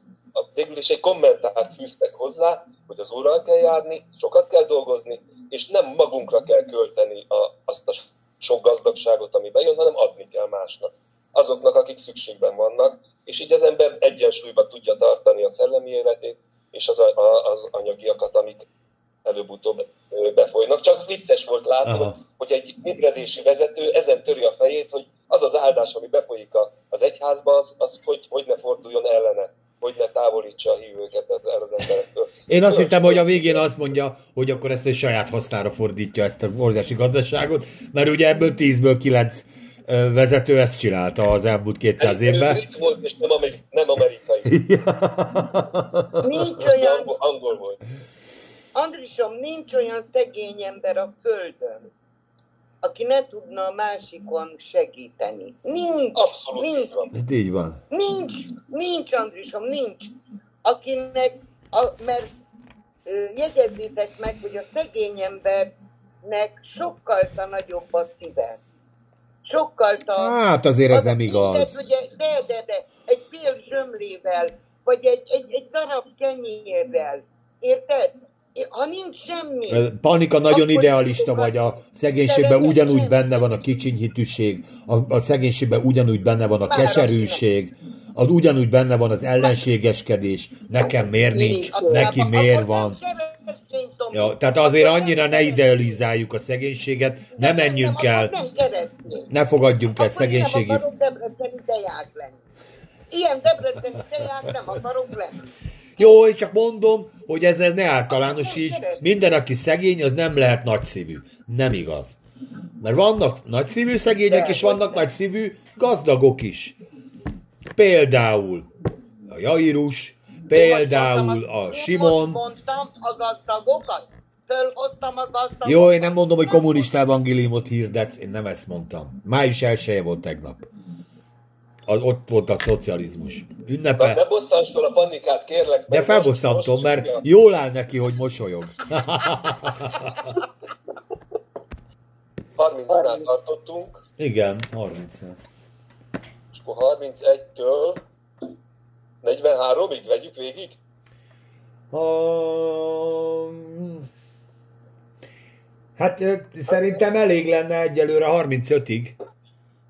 végül is egy kommentárt fűztek hozzá, hogy az úrral kell járni, sokat kell dolgozni, és nem magunkra kell költeni a, azt a sok gazdagságot, ami bejön, hanem adni kell másnak. Azoknak, akik szükségben vannak, és így az ember egyensúlyba tudja tartani a szellemi életét, és az, a, az anyagiakat, amik előbb-utóbb befolynak. Csak vicces volt látni, Aha. hogy egy ébredési vezető ezen töri a fejét, hogy az az áldás, ami befolyik az egyházba, az, az hogy, hogy ne forduljon ellene hogy ne távolítsa a hívőket el az emberektől. Én azt hittem, hogy a végén azt mondja, hogy akkor ezt egy saját hasznára fordítja ezt a óriási gazdaságot, mert ugye ebből 10-ből 9 vezető ezt csinálta az elmúlt 200 évben. Brit volt, és nem, amerikai. nem amerikai. nincs olyan... Angol, angol volt. Andrisom, nincs olyan szegény ember a Földön, aki ne tudna a másikon segíteni. Nincs, Abszolút nincs. Van. Így van. Nincs, nincs, Andrisom, nincs. Akinek, a, mert jegyezzétek meg, hogy a szegény embernek sokkal nagyobb a szíve. Sokkal a... Hát azért ez az nem igaz. Ugye, de, de, de, egy fél zsömlével, vagy egy, egy, egy darab kenyérrel, érted? Ha nincs semmi. Panika nagyon idealista vagy, a szegénységben ugyanúgy benne van a kicsinyhitűség, a, a szegénységben ugyanúgy benne van a keserűség, az ugyanúgy benne van az ellenségeskedés, nekem miért nincs, neki miért van. Ja, tehát azért annyira ne idealizáljuk a szegénységet, ne menjünk el, ne fogadjunk el szegénységi... Ilyen debreceni teják nem akarok lenni. Jó, én csak mondom, hogy ez ne általánosíts. Minden, aki szegény, az nem lehet nagyszívű. Nem igaz. Mert vannak nagyszívű szegények, és vannak nagyszívű gazdagok is. Például a Jairus, például a Simon. Mondtam a gazdagokat, fölhoztam a gazdagokat. Jó, én nem mondom, hogy kommunista evangéliumot hirdetsz, én nem ezt mondtam. Május elsője volt tegnap az, ott volt a szocializmus. Ünnepe. Ne bosszants fel a panikát, kérlek. De felbosszantom, mert jól áll neki, hogy mosolyog. 30-nál tartottunk. Igen, 30-nál. És akkor 31-től 43-ig vegyük végig? Um, hát szerintem elég lenne egyelőre 35-ig.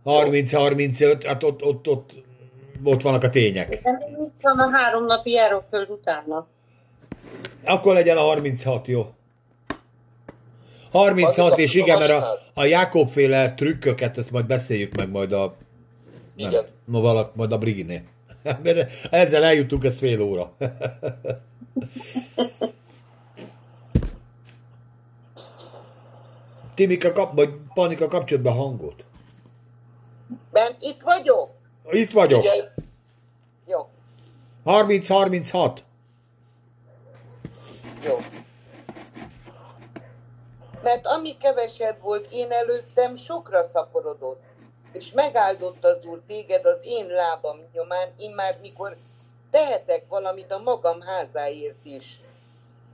30-35, hát ott, ott, ott, ott vannak a tények. De itt van a három napi járóföld utána. Akkor legyen a 36, jó. 36, és igen, mert a, a Jákob féle trükköket, ezt majd beszéljük meg majd a... Nem, igen. Ma valak, majd a Briginé. Ezzel eljutunk, ez fél óra. Timika kap, vagy Panika kapcsolat be hangot. Bent itt vagyok? Itt vagyok. Igen. Jó. 30-36. Jó. Mert ami kevesebb volt én előttem, sokra szaporodott. És megáldott az úr téged az én lábam nyomán, én már mikor tehetek valamit a magam házáért is.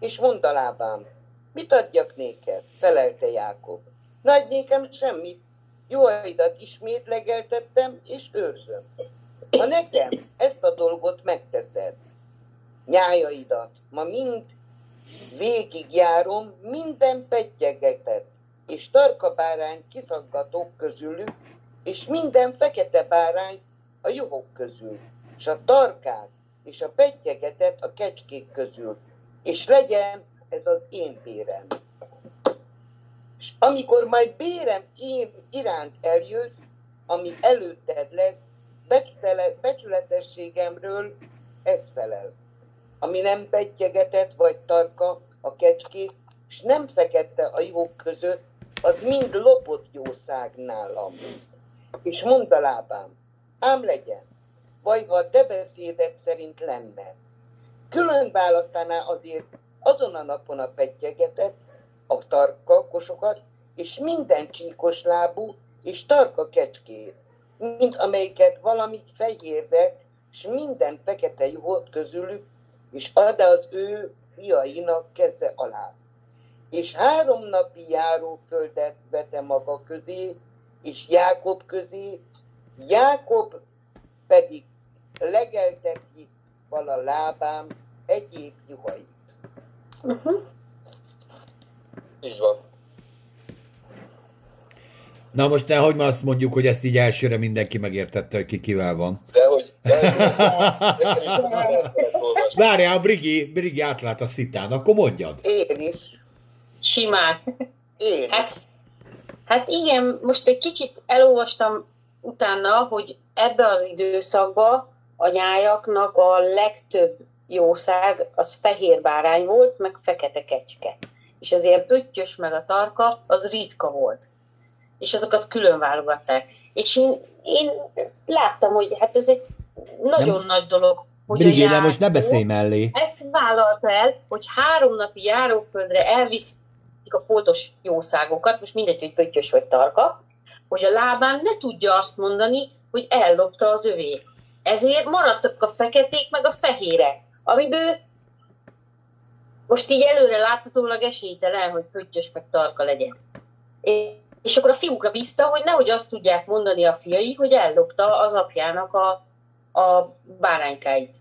És mondd a lábám, mit adjak néked? Felelte Jákob. Nagy nékem semmit, Jóaidat ismét legeltettem, és őrzöm. Ha nekem ezt a dolgot megteszed, nyájaidat, ma mind végigjárom minden pettyegetet, és tarka bárány kiszaggatok közülük, és minden fekete bárány a juhok közül, és a tarkát és a pettyegetet a kecskék közül, és legyen ez az én bérem. És amikor majd bérem én iránt eljössz, ami előtted lesz, becsületességemről ez felel. Ami nem pettyegetett vagy tarka a kecskét, és nem fekete a jók között, az mind lopott jószág nálam. És mondd lábám, ám legyen, vagy ha a te beszéded szerint lenne. Külön választaná azért azon a napon a pettyegetet, a tarka kosokat, és minden csíkos lábú és tarka kecskét, mint amelyiket valamit fehérre, és minden fekete juhot közülük, és ad az ő fiainak keze alá. És három napi járóföldet vete maga közé, és Jákob közé, Jákob pedig legelte ki vala lábám egyéb juhait. Uh-huh. Így van. Na most nehogy ma azt mondjuk, hogy ezt így elsőre mindenki megértette, hogy ki kivel van. De hogy... Várjál, Brigi, Brigi átlát a szitán, akkor mondjad. Én is. Simán. Én Hát, hát igen, most egy kicsit elolvastam utána, hogy ebbe az időszakba a nyájaknak a legtöbb jószág az fehér bárány volt, meg fekete kecske. És azért pöttyös meg a tarka, az ritka volt. És azokat külön válogatták. És én, én láttam, hogy hát ez egy nagyon Nem. nagy dolog, hogy Brigi, a de most ne járó beszélj mellé. Ezt vállalta el, hogy három napi járóföldre elviszik a foltos jószágokat, most mindegy, hogy pöttyös vagy tarka, hogy a lábán ne tudja azt mondani, hogy ellopta az övét. Ezért maradtak a feketék meg a fehérek, amiből most így előre láthatólag esélytelen, hogy pöttyös meg tarka legyen. És akkor a fiúkra bízta, hogy nehogy azt tudják mondani a fiai, hogy ellopta az apjának a, a báránykáit.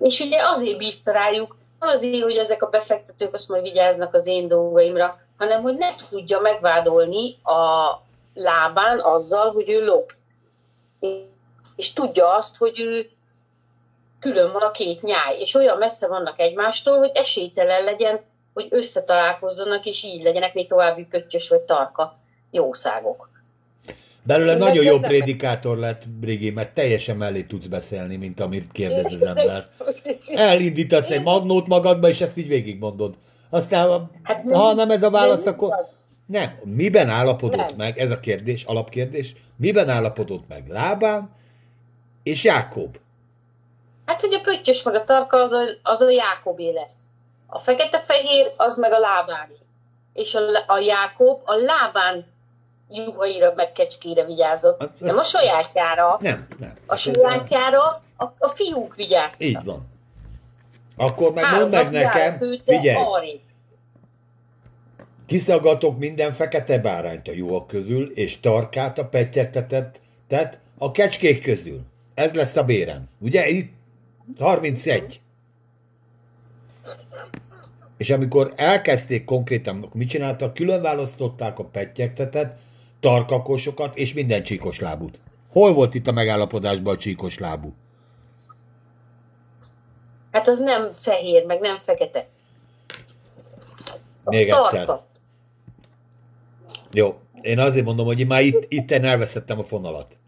És ugye azért bízta rájuk, nem azért, hogy ezek a befektetők azt majd vigyáznak az én dolgaimra, hanem hogy ne tudja megvádolni a lábán azzal, hogy ő lop. És tudja azt, hogy ő külön van a két nyáj, és olyan messze vannak egymástól, hogy esélytelen legyen, hogy összetalálkozzanak, és így legyenek még további pöttyös vagy tarka jószágok. Belőle Én nagyon jó prédikátor lett, Brigi, mert teljesen mellé tudsz beszélni, mint amit kérdez az ember. Elindítasz egy magnót magadba, és ezt így végigmondod. Aztán, Hát ha nem ez a válasz, akkor... Nem. Miben állapodott Nem. meg? Ez a kérdés, alapkérdés. Miben állapodott meg Lábán és Jákob? Hát, hogy a pöttyös meg a tarka az a, az a Jákobé lesz. A fekete-fehér az meg a lábáné. És a, a Jákob a lábán juhaira meg kecskére vigyázott. Hát, Nem a sajátjára. Nem, nem. A sajátjára a, a fiúk vigyáztak. Így van. Akkor meg mondd meg nekem, figyelj, kiszagatok minden fekete bárányt a juhok közül, és tarkát a petyegtetett, tehát a kecskék közül. Ez lesz a bérem. Ugye itt 31. És amikor elkezdték konkrétan, akkor mit csináltak? Külön választották a pettyegtetett tarkakosokat és minden csíkos lábút. Hol volt itt a megállapodásban a csíkos lábú? Hát az nem fehér, meg nem fekete. Még Tarka. egyszer. Jó. Én azért mondom, hogy én már itt, itt elveszettem a fonalat.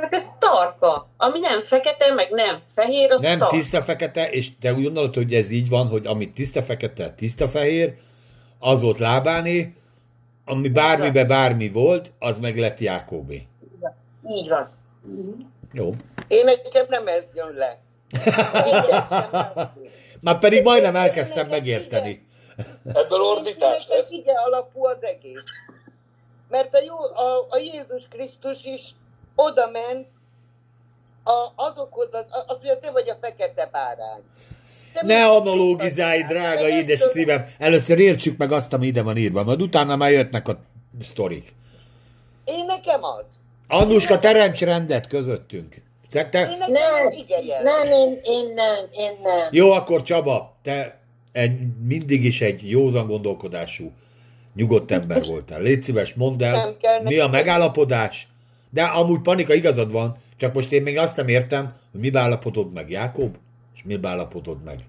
Hát ez tarka. Ami nem fekete, meg nem fehér, az Nem tarka. tiszta fekete, és te úgy gondolod, hogy ez így van, hogy amit tiszta fekete, tiszta fehér, az volt lábáné, ami bármibe bármi volt, az meg lett Jákóbé. Így van. Jó. Én nekem nem ez jön le. Már pedig majdnem elkezdtem megérteni. Ebből ordítás lesz. Ige alapú az egész. Mert a, jó, a, a Jézus Krisztus is oda ment a, azokhoz, az, az, hogy te vagy a fekete bárány. Te Ne tudtad? drága édes tudod- szívem. Először értsük meg azt, ami ide van írva, majd utána már jöttnek a sztorik. Én nekem az. Annuska, teremts rendet közöttünk. Te, te, Én nekem Nem, az nem, én, én nem, én nem. Jó, akkor Csaba, te egy, mindig is egy józan gondolkodású, nyugodt ember voltál. Légy szíves, mondd el, Nem kell mi a megállapodás. De amúgy Panika igazad van, csak most én még azt nem értem, hogy mi állapodod meg Jákob, és mi állapodod meg.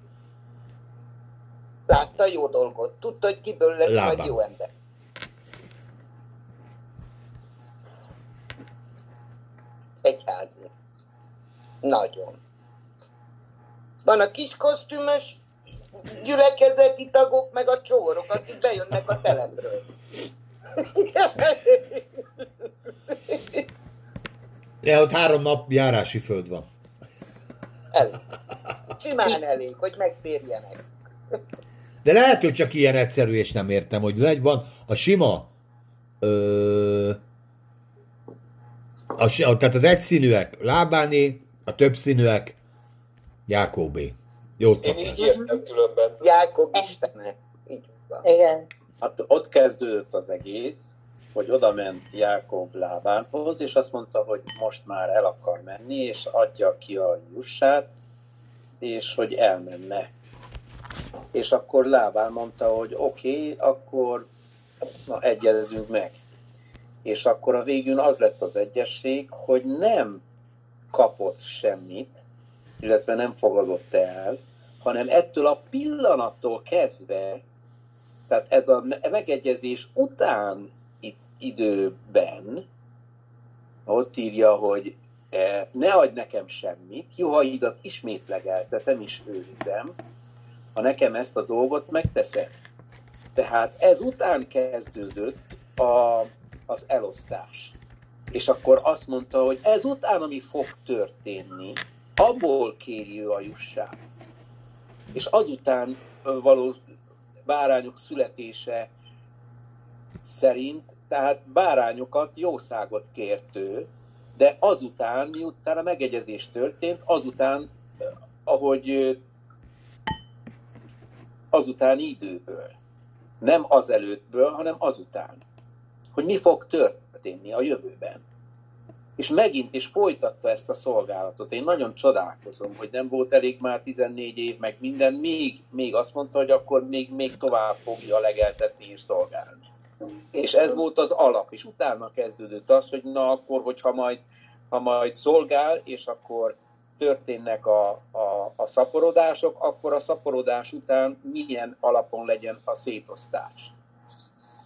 Látta jó dolgot. Tudta, hogy kiből lesz Lábán. majd jó ember. Egyházi. Nagyon. Van a kis kosztümös gyülekezeti tagok, meg a csórok, akik bejönnek a telepről. Ja, ott három nap járási föld van. Elég. Simán elég, hogy megférjenek. De lehet, hogy csak ilyen egyszerű, és nem értem, hogy legy van a sima, ö, a, tehát az egyszínűek Lábáni, a többszínűek Jákóbé. Jó Én így értem különben. Jákob Istenek. Így van. Igen. Hát ott kezdődött az egész, hogy oda ment Jákob Lábánhoz, és azt mondta, hogy most már el akar menni, és adja ki a jussát, és hogy elmenne. És akkor Lábán mondta, hogy oké, okay, akkor na, egyezünk meg. És akkor a végül az lett az egyesség, hogy nem kapott semmit, illetve nem fogadott el, hanem ettől a pillanattól kezdve, tehát ez a megegyezés után időben, ott írja, hogy e, ne adj nekem semmit, juhaidat ismét legeltetem és őrizem, ha nekem ezt a dolgot megteszed. Tehát ez után kezdődött a, az elosztás. És akkor azt mondta, hogy ez után, ami fog történni, abból kéri ő a jussát. És azután való bárányok születése szerint, tehát bárányokat, jószágot kért ő, de azután, miután a megegyezés történt, azután, ahogy azután időből. Nem azelőttből, hanem azután. Hogy mi fog történni a jövőben és megint is folytatta ezt a szolgálatot. Én nagyon csodálkozom, hogy nem volt elég már 14 év, meg minden, még, még azt mondta, hogy akkor még, még tovább fogja legeltetni és szolgálni. És ez volt az alap, és utána kezdődött az, hogy na akkor, hogyha majd, ha majd szolgál, és akkor történnek a, a, a szaporodások, akkor a szaporodás után milyen alapon legyen a szétosztás.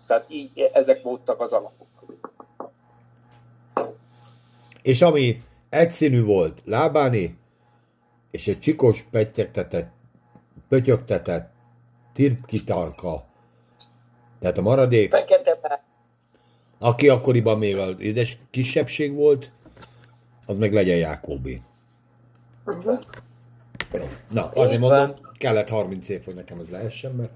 Tehát így ezek voltak az alapok. És ami egyszínű volt, lábáni, és egy csikos petyegtetett, pötyögtetett, tirtkitarka, tehát a maradék, aki akkoriban még az édes kisebbség volt, az meg legyen Jákóbi. Uh-huh. Na, azért mondom, kellett 30 év, hogy nekem ez lehessen, mert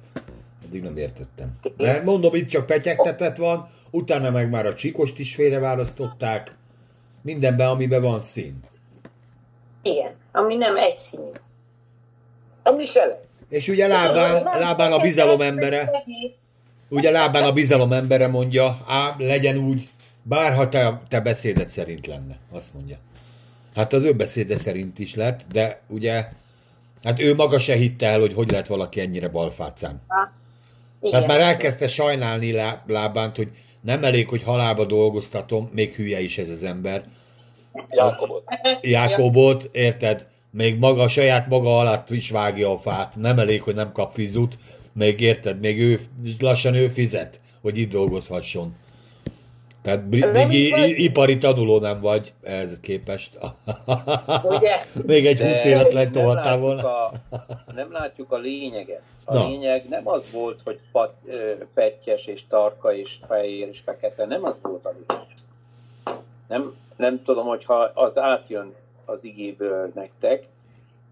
eddig nem értettem. Mert mondom, itt csak petyegtetett van, utána meg már a csikost is félreválasztották, Mindenben, amiben van szín. Igen, ami nem egy színű. Ami se És ugye lábán, lábán a bizalom embere, ugye lábán a bizalom embere mondja, á, legyen úgy, bárha te, te beszédet szerint lenne, azt mondja. Hát az ő beszéde szerint is lett, de ugye, hát ő maga se hitte el, hogy hogy lett valaki ennyire balfácán. Tehát már elkezdte sajnálni lábánt, hogy nem elég, hogy halálba dolgoztatom, még hülye is ez az ember. Jákobot. Jákobot, érted? Még maga, saját maga alatt is vágja a fát. Nem elég, hogy nem kap fizut, még érted, még ő, lassan ő fizet, hogy itt dolgozhasson. Tehát még i- ipari tanuló nem vagy ehhez képest. Ugye? még egy húsz élet lett volna. A, nem látjuk a lényeget. A Na. lényeg nem az volt, hogy pat, pettyes és tarka és fehér és fekete, nem az volt a lényeg. Nem, nem tudom, hogyha az átjön az igéből nektek,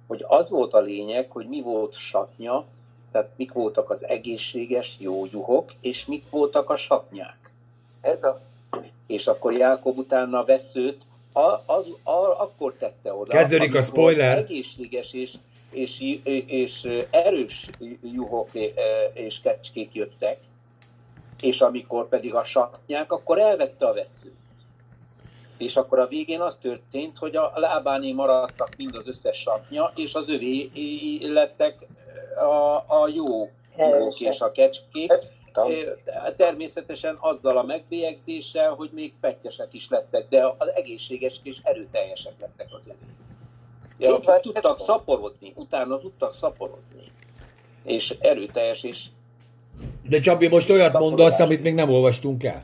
hogy az volt a lényeg, hogy mi volt satnya, tehát mik voltak az egészséges jó juhok, és mik voltak a satnyák. Ez a... És akkor Jákob utána veszőt a, az, a, akkor tette oda. Kezdődik a spoiler. Egészséges és és, és erős juhok és kecskék jöttek, és amikor pedig a satnyák, akkor elvette a vesző. És akkor a végén az történt, hogy a lábáni maradtak mind az összes satnya, és az övé lettek a, a jó juhok és a kecskék. Természetesen azzal a megbélyegzéssel, hogy még pettyesek is lettek, de az egészséges és erőteljesek lettek az övé. Ja, tudtak szaporodni, utána tudtak szaporodni. És erőteljes is. De Csabi, most olyat mondasz, amit még nem olvastunk el.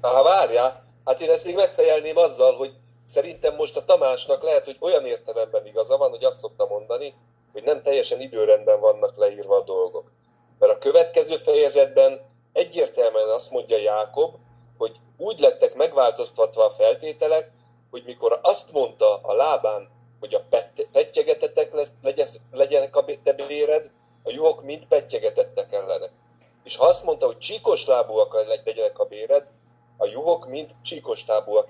Ha várjál, hát én ezt még megfejelném azzal, hogy szerintem most a Tamásnak lehet, hogy olyan értelemben igaza van, hogy azt szokta mondani, hogy nem teljesen időrendben vannak leírva a dolgok. Mert a következő fejezetben egyértelműen azt mondja Jákob, hogy úgy lettek megváltoztatva a feltételek, hogy mikor azt mondta a lábán, hogy a pettyegetetek lesz, legyenek a te béred, a juhok mind pettyegetettek ellene. És ha azt mondta, hogy csíkos lábúak legyenek a béred, a juhok mind csíkos lábúak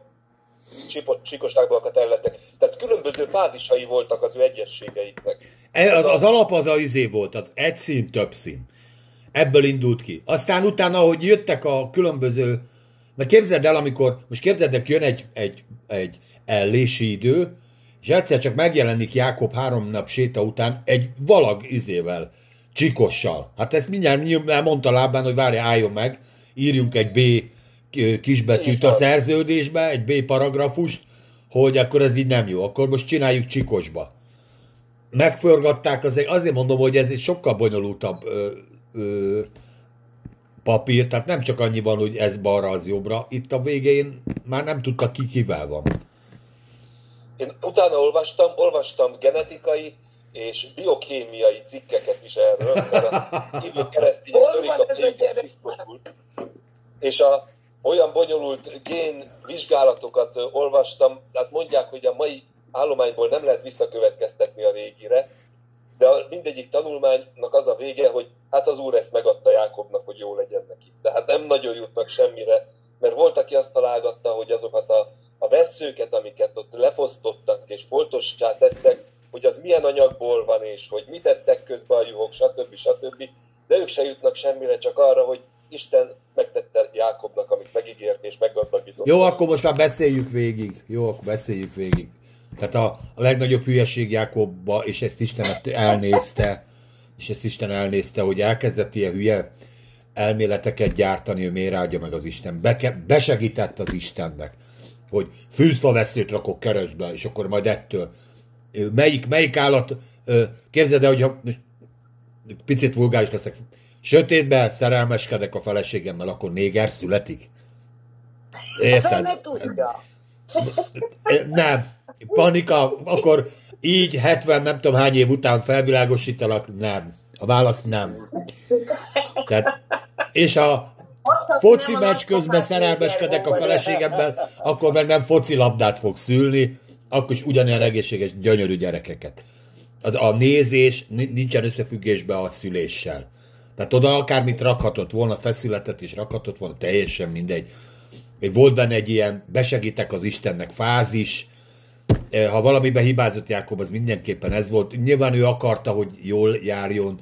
csíkos lábúakat ellettek. Tehát különböző fázisai voltak az ő egyességeiknek. E, az, az alap az a izé volt, az egy szín, több szín. Ebből indult ki. Aztán utána, hogy jöttek a különböző, mert képzeld el, amikor, most képzeld el, jön egy, egy, egy ellési idő, és egyszer csak megjelenik Jákob három nap séta után egy valag izével, csikossal. Hát ezt mindjárt mondta lábán, hogy várja, álljon meg, írjunk egy B kisbetűt a szerződésbe, egy B paragrafust, hogy akkor ez így nem jó, akkor most csináljuk csikosba. Megforgatták, azért, azért mondom, hogy ez egy sokkal bonyolultabb ö, ö, papír, tehát nem csak annyi van, hogy ez balra, az jobbra. Itt a végén már nem tudta ki kivel van. Én utána olvastam, olvastam genetikai és biokémiai cikkeket is erről, mert a hívő keresztény törik a és a, olyan bonyolult gén vizsgálatokat olvastam, tehát mondják, hogy a mai állományból nem lehet visszakövetkeztetni a régire, de mindegyik tanulmánynak az a vége, hogy hát az úr ezt megadta Jákobnak, hogy jó legyen neki. Tehát nem nagyon jutnak semmire, mert volt, aki azt találgatta, hogy azokat a, a veszőket, amiket ott lefosztottak és foltossá tettek, hogy az milyen anyagból van, és hogy mit tettek közben a juhok, stb. stb. De ők se jutnak semmire, csak arra, hogy Isten megtette Jákobnak, amit megígért, és meggazdagított. Jó, akkor most már beszéljük végig. Jó, akkor beszéljük végig. Tehát a, a legnagyobb hülyeség Jákobba, és ezt Isten elnézte, és ezt Isten elnézte, hogy elkezdett ilyen hülye elméleteket gyártani, hogy miért áldja meg az Isten. Beke, besegített az Istennek, hogy fűzfa veszélyt rakok keresztbe, és akkor majd ettől. Melyik, melyik állat, képzeld el, hogy picit vulgáris leszek, sötétben szerelmeskedek a feleségemmel, akkor néger születik? Érted? Nem. Panika, akkor így 70 nem tudom hány év után felvilágosítalak, nem. A válasz nem. Tehát, és a foci meccs közben szerelmeskedek a feleségemmel, akkor meg nem foci labdát fog szülni, akkor is ugyanilyen egészséges, gyönyörű gyerekeket. Az, a nézés nincsen összefüggésbe a szüléssel. Tehát oda akármit rakhatott volna, feszületet is rakhatott volna, teljesen mindegy. Volt benne egy ilyen besegítek az Istennek fázis, ha valamiben hibázott Jákob, az mindenképpen ez volt. Nyilván ő akarta, hogy jól járjon,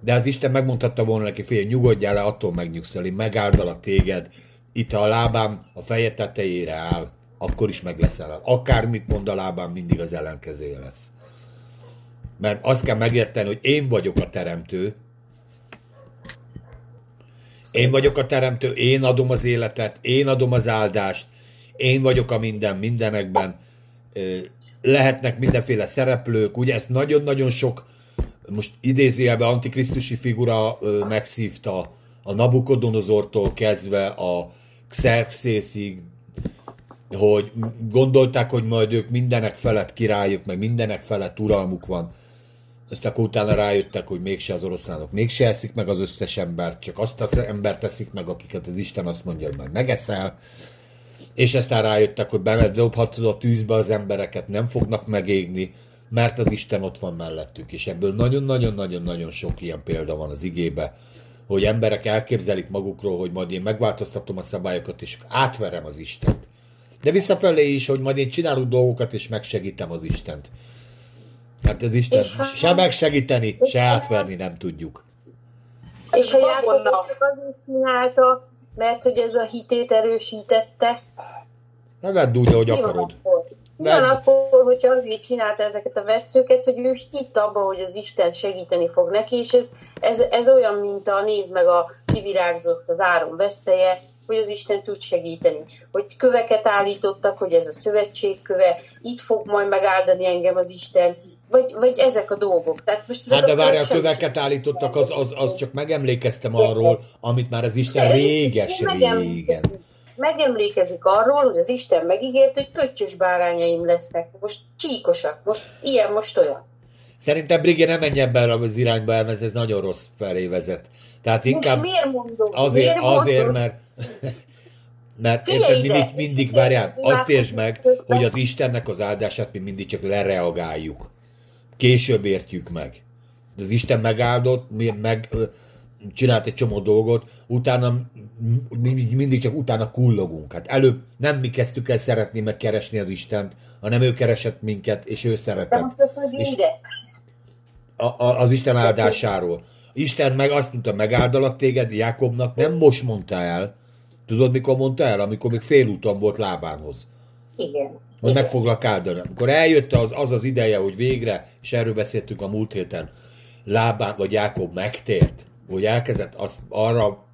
de az Isten megmondhatta volna neki, fél, nyugodjál le, attól megnyugszol, én megáldalak téged, itt a lábám a feje tetejére áll, akkor is meg leszel. Akármit mond a lábám, mindig az ellenkezője lesz. Mert azt kell megérteni, hogy én vagyok a teremtő, én vagyok a teremtő, én adom az életet, én adom az áldást, én vagyok a minden mindenekben. Lehetnek mindenféle szereplők, ugye ezt nagyon-nagyon sok, most idézőjelben antikrisztusi figura megszívta a Nabukodonozortól kezdve a Xerxészig, hogy gondolták, hogy majd ők mindenek felett királyok, meg mindenek felett uralmuk van. Aztán akkor utána rájöttek, hogy mégse az oroszlánok mégse eszik meg az összes embert, csak azt az embert teszik meg, akiket az Isten azt mondja, hogy majd megeszel, és aztán rájöttek, hogy bemedobhatod a tűzbe az embereket, nem fognak megégni, mert az Isten ott van mellettük, és ebből nagyon-nagyon-nagyon-nagyon sok ilyen példa van az igébe, hogy emberek elképzelik magukról, hogy majd én megváltoztatom a szabályokat, és átverem az Istent. De visszafelé is, hogy majd én csinálok dolgokat, és megsegítem az Istent. Hát ez Isten, és se megsegíteni, se átverni nem tudjuk. És a Jákob azért csinálta, mert hogy ez a hitét erősítette. Vedd úgy, ahogy akarod. Ugyanakkor, hogyha azért csinálta ezeket a veszőket, hogy ő hitt abba, hogy az Isten segíteni fog neki, és ez, ez, ez olyan, mint a nézd meg a kivirágzott az áron veszélye, hogy az Isten tud segíteni. Hogy köveket állítottak, hogy ez a szövetségköve, itt fog majd megáldani engem az Isten, vagy, vagy ezek a dolgok. Tehát most hát de várj, a köveket állítottak, az, az, az csak megemlékeztem arról, amit már az Isten réges régen. Megemlékezik arról, hogy az Isten megígért, hogy pöttyös bárányaim lesznek. Most csíkosak, most ilyen, most olyan. Szerintem Brigé nem menj ebben az irányba el, mert ez nagyon rossz felé vezet. Tehát inkább most miért mondom? Azért, miért azért mondom? mert Mert érted, mindig, mindig várjál, azt értsd meg, hogy az Istennek az áldását mi mindig csak lereagáljuk. Később értjük meg. Az Isten megáldott, meg csinált egy csomó dolgot, utána mindig csak utána kullogunk. Hát előbb nem mi kezdtük el szeretni, meg keresni az Istent, hanem ő keresett minket, és ő szeretett. És a, a, az Isten áldásáról. Isten meg azt mondta, megáldalak téged, Jákobnak nem most mondta el. Tudod, mikor mondta el? Amikor még félúton volt lábánhoz. Igen. Hogy meg foglak áldani. Amikor eljött az, az az ideje, hogy végre, és erről beszéltünk a múlt héten, lábán, vagy Jákob megtért, hogy elkezdett azt arra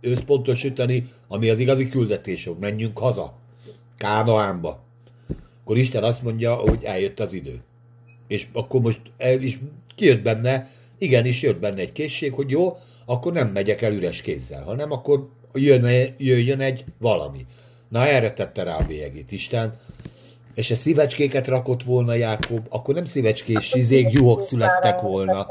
összpontosítani, ami az igazi küldetésünk. Menjünk haza. Kánaánba. Akkor Isten azt mondja, hogy eljött az idő. És akkor most el is kijött benne, igenis jött benne egy készség, hogy jó, akkor nem megyek el üres kézzel, hanem akkor jön, jöjjön egy valami. Na erre tette rá a bélyegét Isten, és a szívecskéket rakott volna Jákob, akkor nem szívecskés sizék, juhok születtek volna,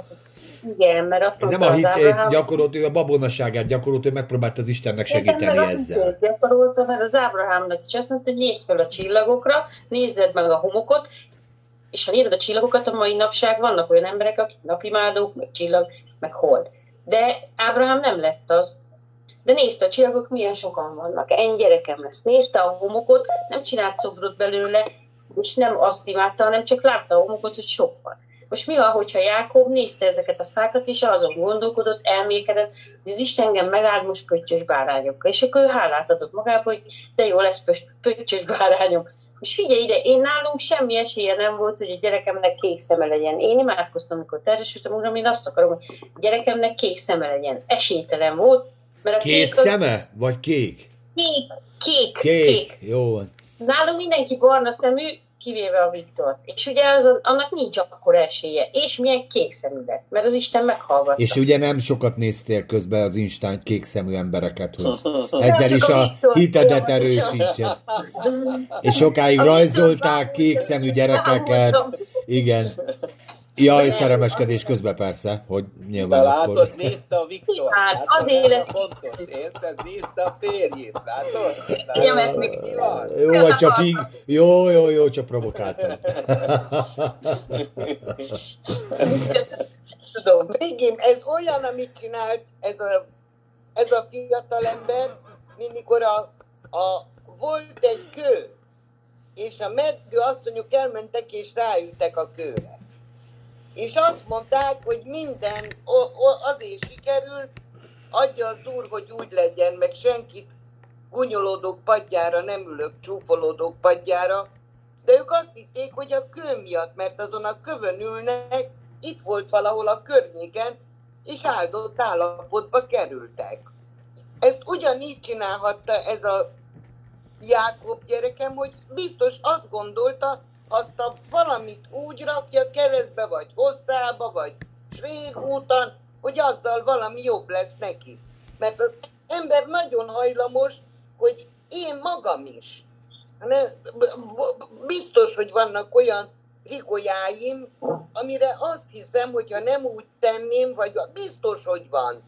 igen, mert azt Ez nem a hitét Ábrahám... gyakorolt, ő a babonaságát gyakorolt, ő megpróbált az Istennek segíteni Igen, ezzel. gyakorolta, mert az Ábrahámnak is azt mondta, hogy nézd fel a csillagokra, nézed meg a homokot, és ha nézed a csillagokat, a mai napság vannak olyan emberek, akik napimádók, meg csillag, meg hold. De Ábrahám nem lett az. De nézte a csillagok, milyen sokan vannak. Ennyi gyerekem lesz. Nézte a homokot, nem csinált szobrot belőle, és nem azt imádta, hanem csak látta a homokot, hogy sok van. Most mi van, hogyha Jákob nézte ezeket a fákat, és azon gondolkodott, elmékedett, hogy az Isten engem megáld most pöttyös bárányokkal. És akkor ő hálát adott magába, hogy de jó lesz pöttyös bárányom. És figyelj ide, én nálunk semmi esélye nem volt, hogy a gyerekemnek kék szeme legyen. Én imádkoztam, amikor terjesültem, uram, én azt akarom, hogy a gyerekemnek kék szeme legyen. Esélytelen volt. Mert a kék, kék az... szeme? Vagy kék? Kék, kék, kék. kék. Jó van. Nálunk mindenki barna szemű, kivéve a Viktor. És ugye az, annak nincs akkor esélye. És milyen kékszemű lett, mert az Isten meghallgatta. És ugye nem sokat néztél közben az Instán kékszemű embereket, hogy ezzel is a, a hitedet erősítse. És sokáig rajzolták kékszemű gyerekeket. Igen. Jaj, szerelmeskedés közben persze, hogy nyilván látod, akkor... nézte a Viktor. Hát, azért... Ez fontos, érted? Nézte a férjét, látod? mert még? Jó, vagy csak így, jó, jó, jó, csak provokáltam. Tudom, végén ez olyan, amit csinált ez a, ez a fiatal ember, mint mikor a, a, volt egy kő, és a medgő asszonyok elmentek és ráültek a kőre és azt mondták, hogy minden azért sikerül, adja az úr, hogy úgy legyen, meg senkit gunyolódók padjára nem ülök, csúfolódók padjára, de ők azt hitték, hogy a kő miatt, mert azon a kövön ülnek, itt volt valahol a környéken, és áldott állapotba kerültek. Ezt ugyanígy csinálhatta ez a Jákob gyerekem, hogy biztos azt gondolta, azt a valamit úgy rakja keresztbe, vagy hosszába, vagy svégúton, hogy azzal valami jobb lesz neki. Mert az ember nagyon hajlamos, hogy én magam is. Biztos, hogy vannak olyan rigolyáim, amire azt hiszem, hogy ha nem úgy tenném, vagy biztos, hogy van.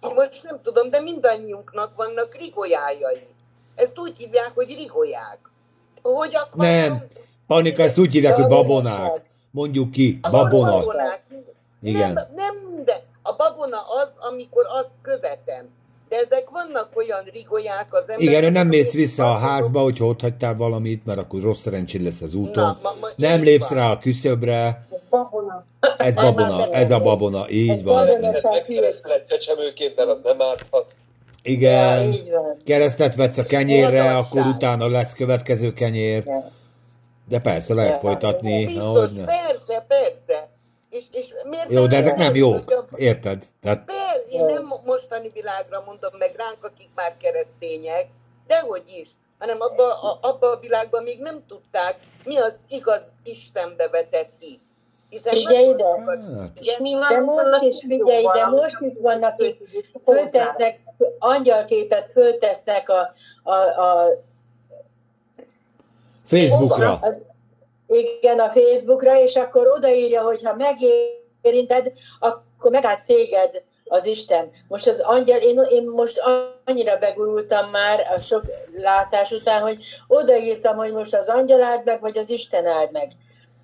Én most nem tudom, de mindannyiunknak vannak rigolyájai. Ezt úgy hívják, hogy rigolyák. Hogy akkor nem, Panika, ezt úgy hívják, hogy babonák. Mondjuk ki, babonák. Igen. Nem, nem minden. A babona az, amikor azt követem. De ezek vannak olyan rigolyák az ember. Igen, nem mész vissza a házba, hogy ott hagytál valamit, mert akkor rossz szerencséd lesz az úton. Na, ma, ma, nem lépsz van. rá a küszöbre. Babona. Ez babona, ez a babona, így van. Keresztlet csecsemőként, mert az nem árthat. Igen, ja, keresztet vetsz a kenyérre, akkor utána lesz következő kenyér. Ja. De persze, lehet folytatni. Biztos, ahogy persze, persze. És, és miért Jó, de ezek nem jók, érted? Tehát... Persze, én nem mostani világra mondom meg ránk, akik már keresztények, dehogy is, hanem abban a, abba a világban még nem tudták, mi az igaz Istenbe vetett ki. Hiszen figyelj ide, hát. és mi van, de most is figyelj ide, most is vannak, akik föltesznek, angyalképet föltesznek a, a, a Facebookra. Igen, a Facebookra, és akkor odaírja, hogy ha megérinted, akkor megállt téged az Isten. Most az angyal, én, én most annyira begurultam már a sok látás után, hogy odaírtam, hogy most az angyal áld meg, vagy az Isten áld meg.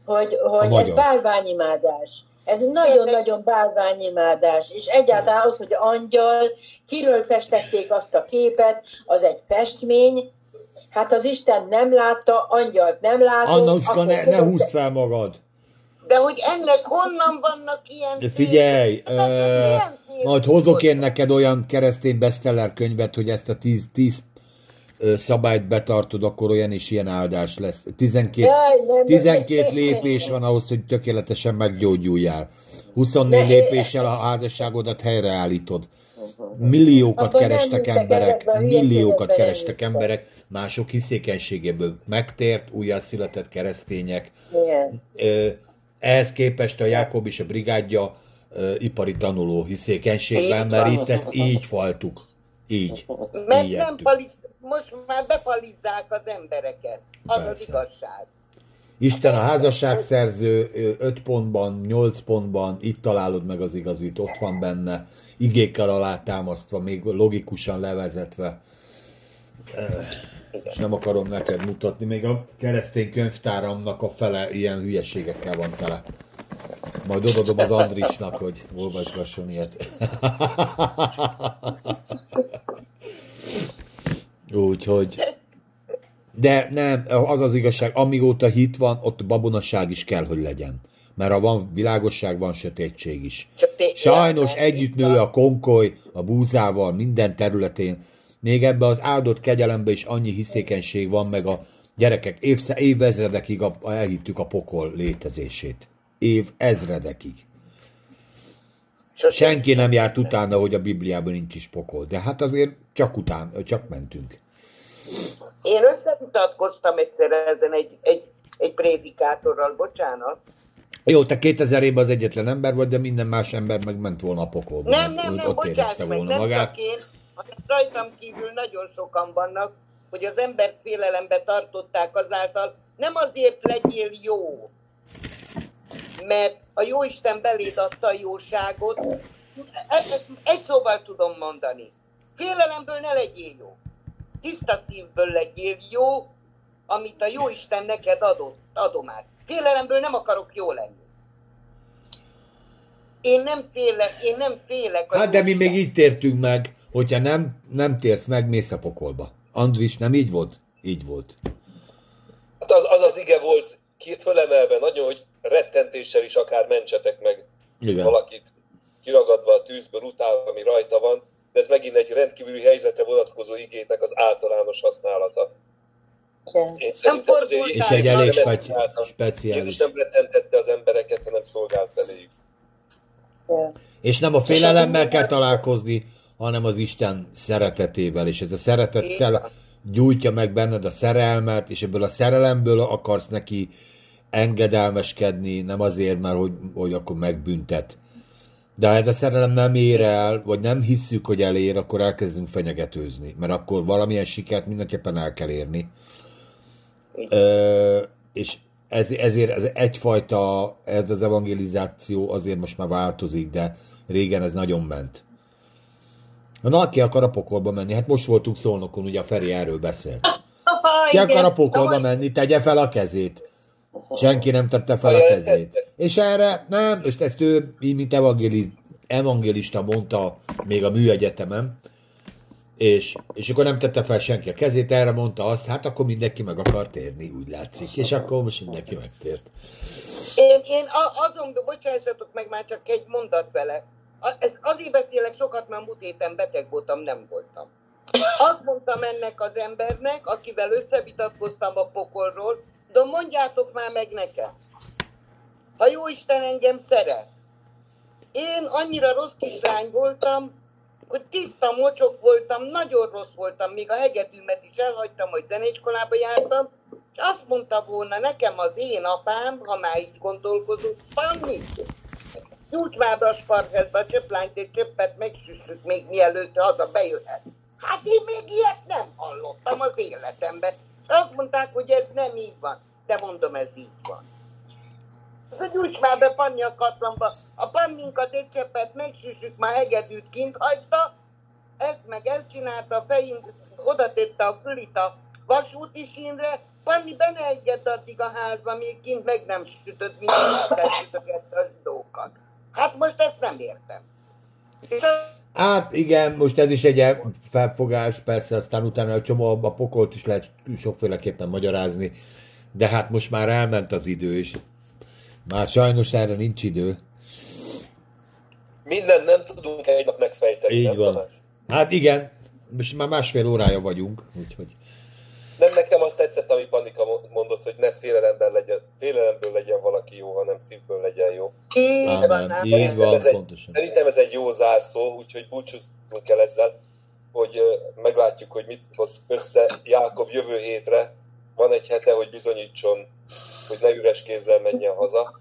Hogy, hogy ez bálványimádás. Ez nagyon-nagyon bálványimádás, és egyáltalán az, hogy angyal, kiről festették azt a képet, az egy festmény, hát az Isten nem látta, angyalt nem látta. Annuska, ne, ne húzd fel magad! De hogy ennek honnan vannak ilyen... De figyelj, ö, majd hozok én neked olyan keresztény bestseller könyvet, hogy ezt a 10, 10 szabályt betartod, akkor olyan is ilyen áldás lesz. 12, Jaj, nem, 12 nem, lépés van ahhoz, hogy tökéletesen meggyógyuljál. 24 lépéssel a házasságodat helyreállítod. Milliókat Abban kerestek emberek, milliókat kerestek emberek, mások hiszékenységéből megtért, újjászületett keresztények. Igen. Ehhez képest a Jákob és a brigádja ipari tanuló hiszékenységben, mert itt ezt így faltuk. Így. Mert így nem paliz, most már bepalizzák az embereket. Az Persze. az igazság. Isten a házasságszerző 5 pontban, 8 pontban, itt találod meg az igazit, ott van benne, igékkel alátámasztva, még logikusan levezetve. És nem akarom neked mutatni, még a keresztény könyvtáramnak a fele ilyen hülyeségekkel van tele. Majd odadom az Andrisnak, hogy olvasgasson ilyet. Úgyhogy... De nem, az az igazság, amióta hit van, ott babonaság is kell, hogy legyen. Mert ha van világosság, van sötétség is. Sajnos együtt nő a konkoly, a búzával, minden területén. Még ebbe az áldott kegyelembe is annyi hiszékenység van, meg a gyerekek év, évezredekig a, elhittük a pokol létezését. Év ezredekig. Senki nem járt utána, hogy a Bibliában nincs is pokol. De hát azért csak után, csak mentünk. Én összevitatkoztam egyszer ezen egy, egy, egy prédikátorral, bocsánat. Jó, te 2000 évben az egyetlen ember vagy, de minden más ember meg ment volna a pokolba. Nem, nem, nem, bocsáss meg, volna nem magát. csak én, hanem rajtam kívül nagyon sokan vannak, hogy az embert félelembe tartották azáltal, nem azért legyél jó, mert a Jóisten beléd adta a jóságot, egy szóval tudom mondani. Félelemből ne legyél jó. Tiszta szívből legyél jó, amit a Jóisten neked adott, adom át. Félelemből nem akarok jó lenni. Én nem félek, én nem félek. Hát de mi még így tértünk meg, hogyha nem, nem térsz meg, mész a pokolba. Andris, nem így volt? Így volt. Hát az az, az ige volt két fölemelve nagyon, hogy rettentéssel is akár mentsetek meg Igen. valakit, kiragadva a tűzből utálva, ami rajta van, de ez megint egy rendkívüli helyzetre vonatkozó igének az általános használata. Én szerintem azért és egy elég speciális. Jézus nem rettentette az embereket, hanem szolgált feléjük. És nem a félelemmel kell találkozni, hanem az Isten szeretetével, és ez a szeretettel gyújtja meg benned a szerelmet, és ebből a szerelemből akarsz neki engedelmeskedni, nem azért, mert hogy, hogy akkor megbüntet. De ha ez a szerelem nem ér el, vagy nem hisszük, hogy elér, akkor elkezdünk fenyegetőzni, mert akkor valamilyen sikert mindenképpen el kell érni. Ö, és ez, ezért ez egyfajta, ez az evangelizáció azért most már változik, de régen ez nagyon ment. Na, aki akar a pokolba menni? Hát most voltunk szólnokon, ugye a Feri erről beszélt. Ki akar a pokolba menni, tegye fel a kezét. Senki nem tette fel a kezét. És erre nem, most ezt ő, mint evangéli, evangélista mondta még a műegyetemen, és, és akkor nem tette fel senki a kezét, erre mondta azt, hát akkor mindenki meg akar térni, úgy látszik, és akkor most mindenki megtért. Én, én azon, bocsássatok meg már csak egy mondat vele, ez azért beszélek sokat, mert múlt héten beteg voltam, nem voltam. Azt mondtam ennek az embernek, akivel összevitatkoztam a pokolról, de mondjátok már meg nekem, ha jó Isten engem szeret, én annyira rossz kislány voltam, hogy tiszta mocsok voltam, nagyon rossz voltam, még a hegedűmet is elhagytam, hogy zeneiskolába jártam, és azt mondta volna nekem az én apám, ha már így gondolkozott, Panni, Gyújtsvába a spargelbe a csöplányt és csöppet megsüssük még mielőtt haza bejöhet. Hát én még ilyet nem hallottam az életemben. Azt mondták, hogy ez nem így van. De mondom, ez így van. Úgy már be Panni a katlamba. A Panninkat egy cseppet megsüssük, már hegedűt kint hagyta, ezt meg elcsinálta, a fején oda tette a fülit a vasúti sínre, Panni benne egyet addig a házba, még kint meg nem sütött, mint sütögette a zsidókat. Hát most ezt nem értem. És Hát igen, most ez is egy felfogás, persze, aztán utána a csomó a pokolt is lehet sokféleképpen magyarázni, de hát most már elment az idő, és már sajnos erre nincs idő. Minden nem tudunk egy nap megfejteni. Így van. Tamás? Hát igen, most már másfél órája vagyunk, úgyhogy... Nem nekem azt tetszett, amit Panika mondott, hogy ne félelemben legyen, félelemből legyen valaki jó, hanem szívből legyen jó. Így van, így van, ez pontosan. Egy, szerintem ez egy jó zárszó, úgyhogy búcsúzunk kell ezzel, hogy meglátjuk, hogy mit hoz össze Jákob jövő hétre. Van egy hete, hogy bizonyítson, hogy ne üres kézzel menjen haza.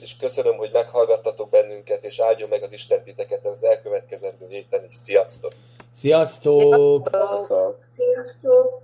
És köszönöm, hogy meghallgattatok bennünket, és áldjon meg az Isten titeket az elkövetkezendő héten is. Sziasztok! Sziasztok! Sziasztok! Sziasztok!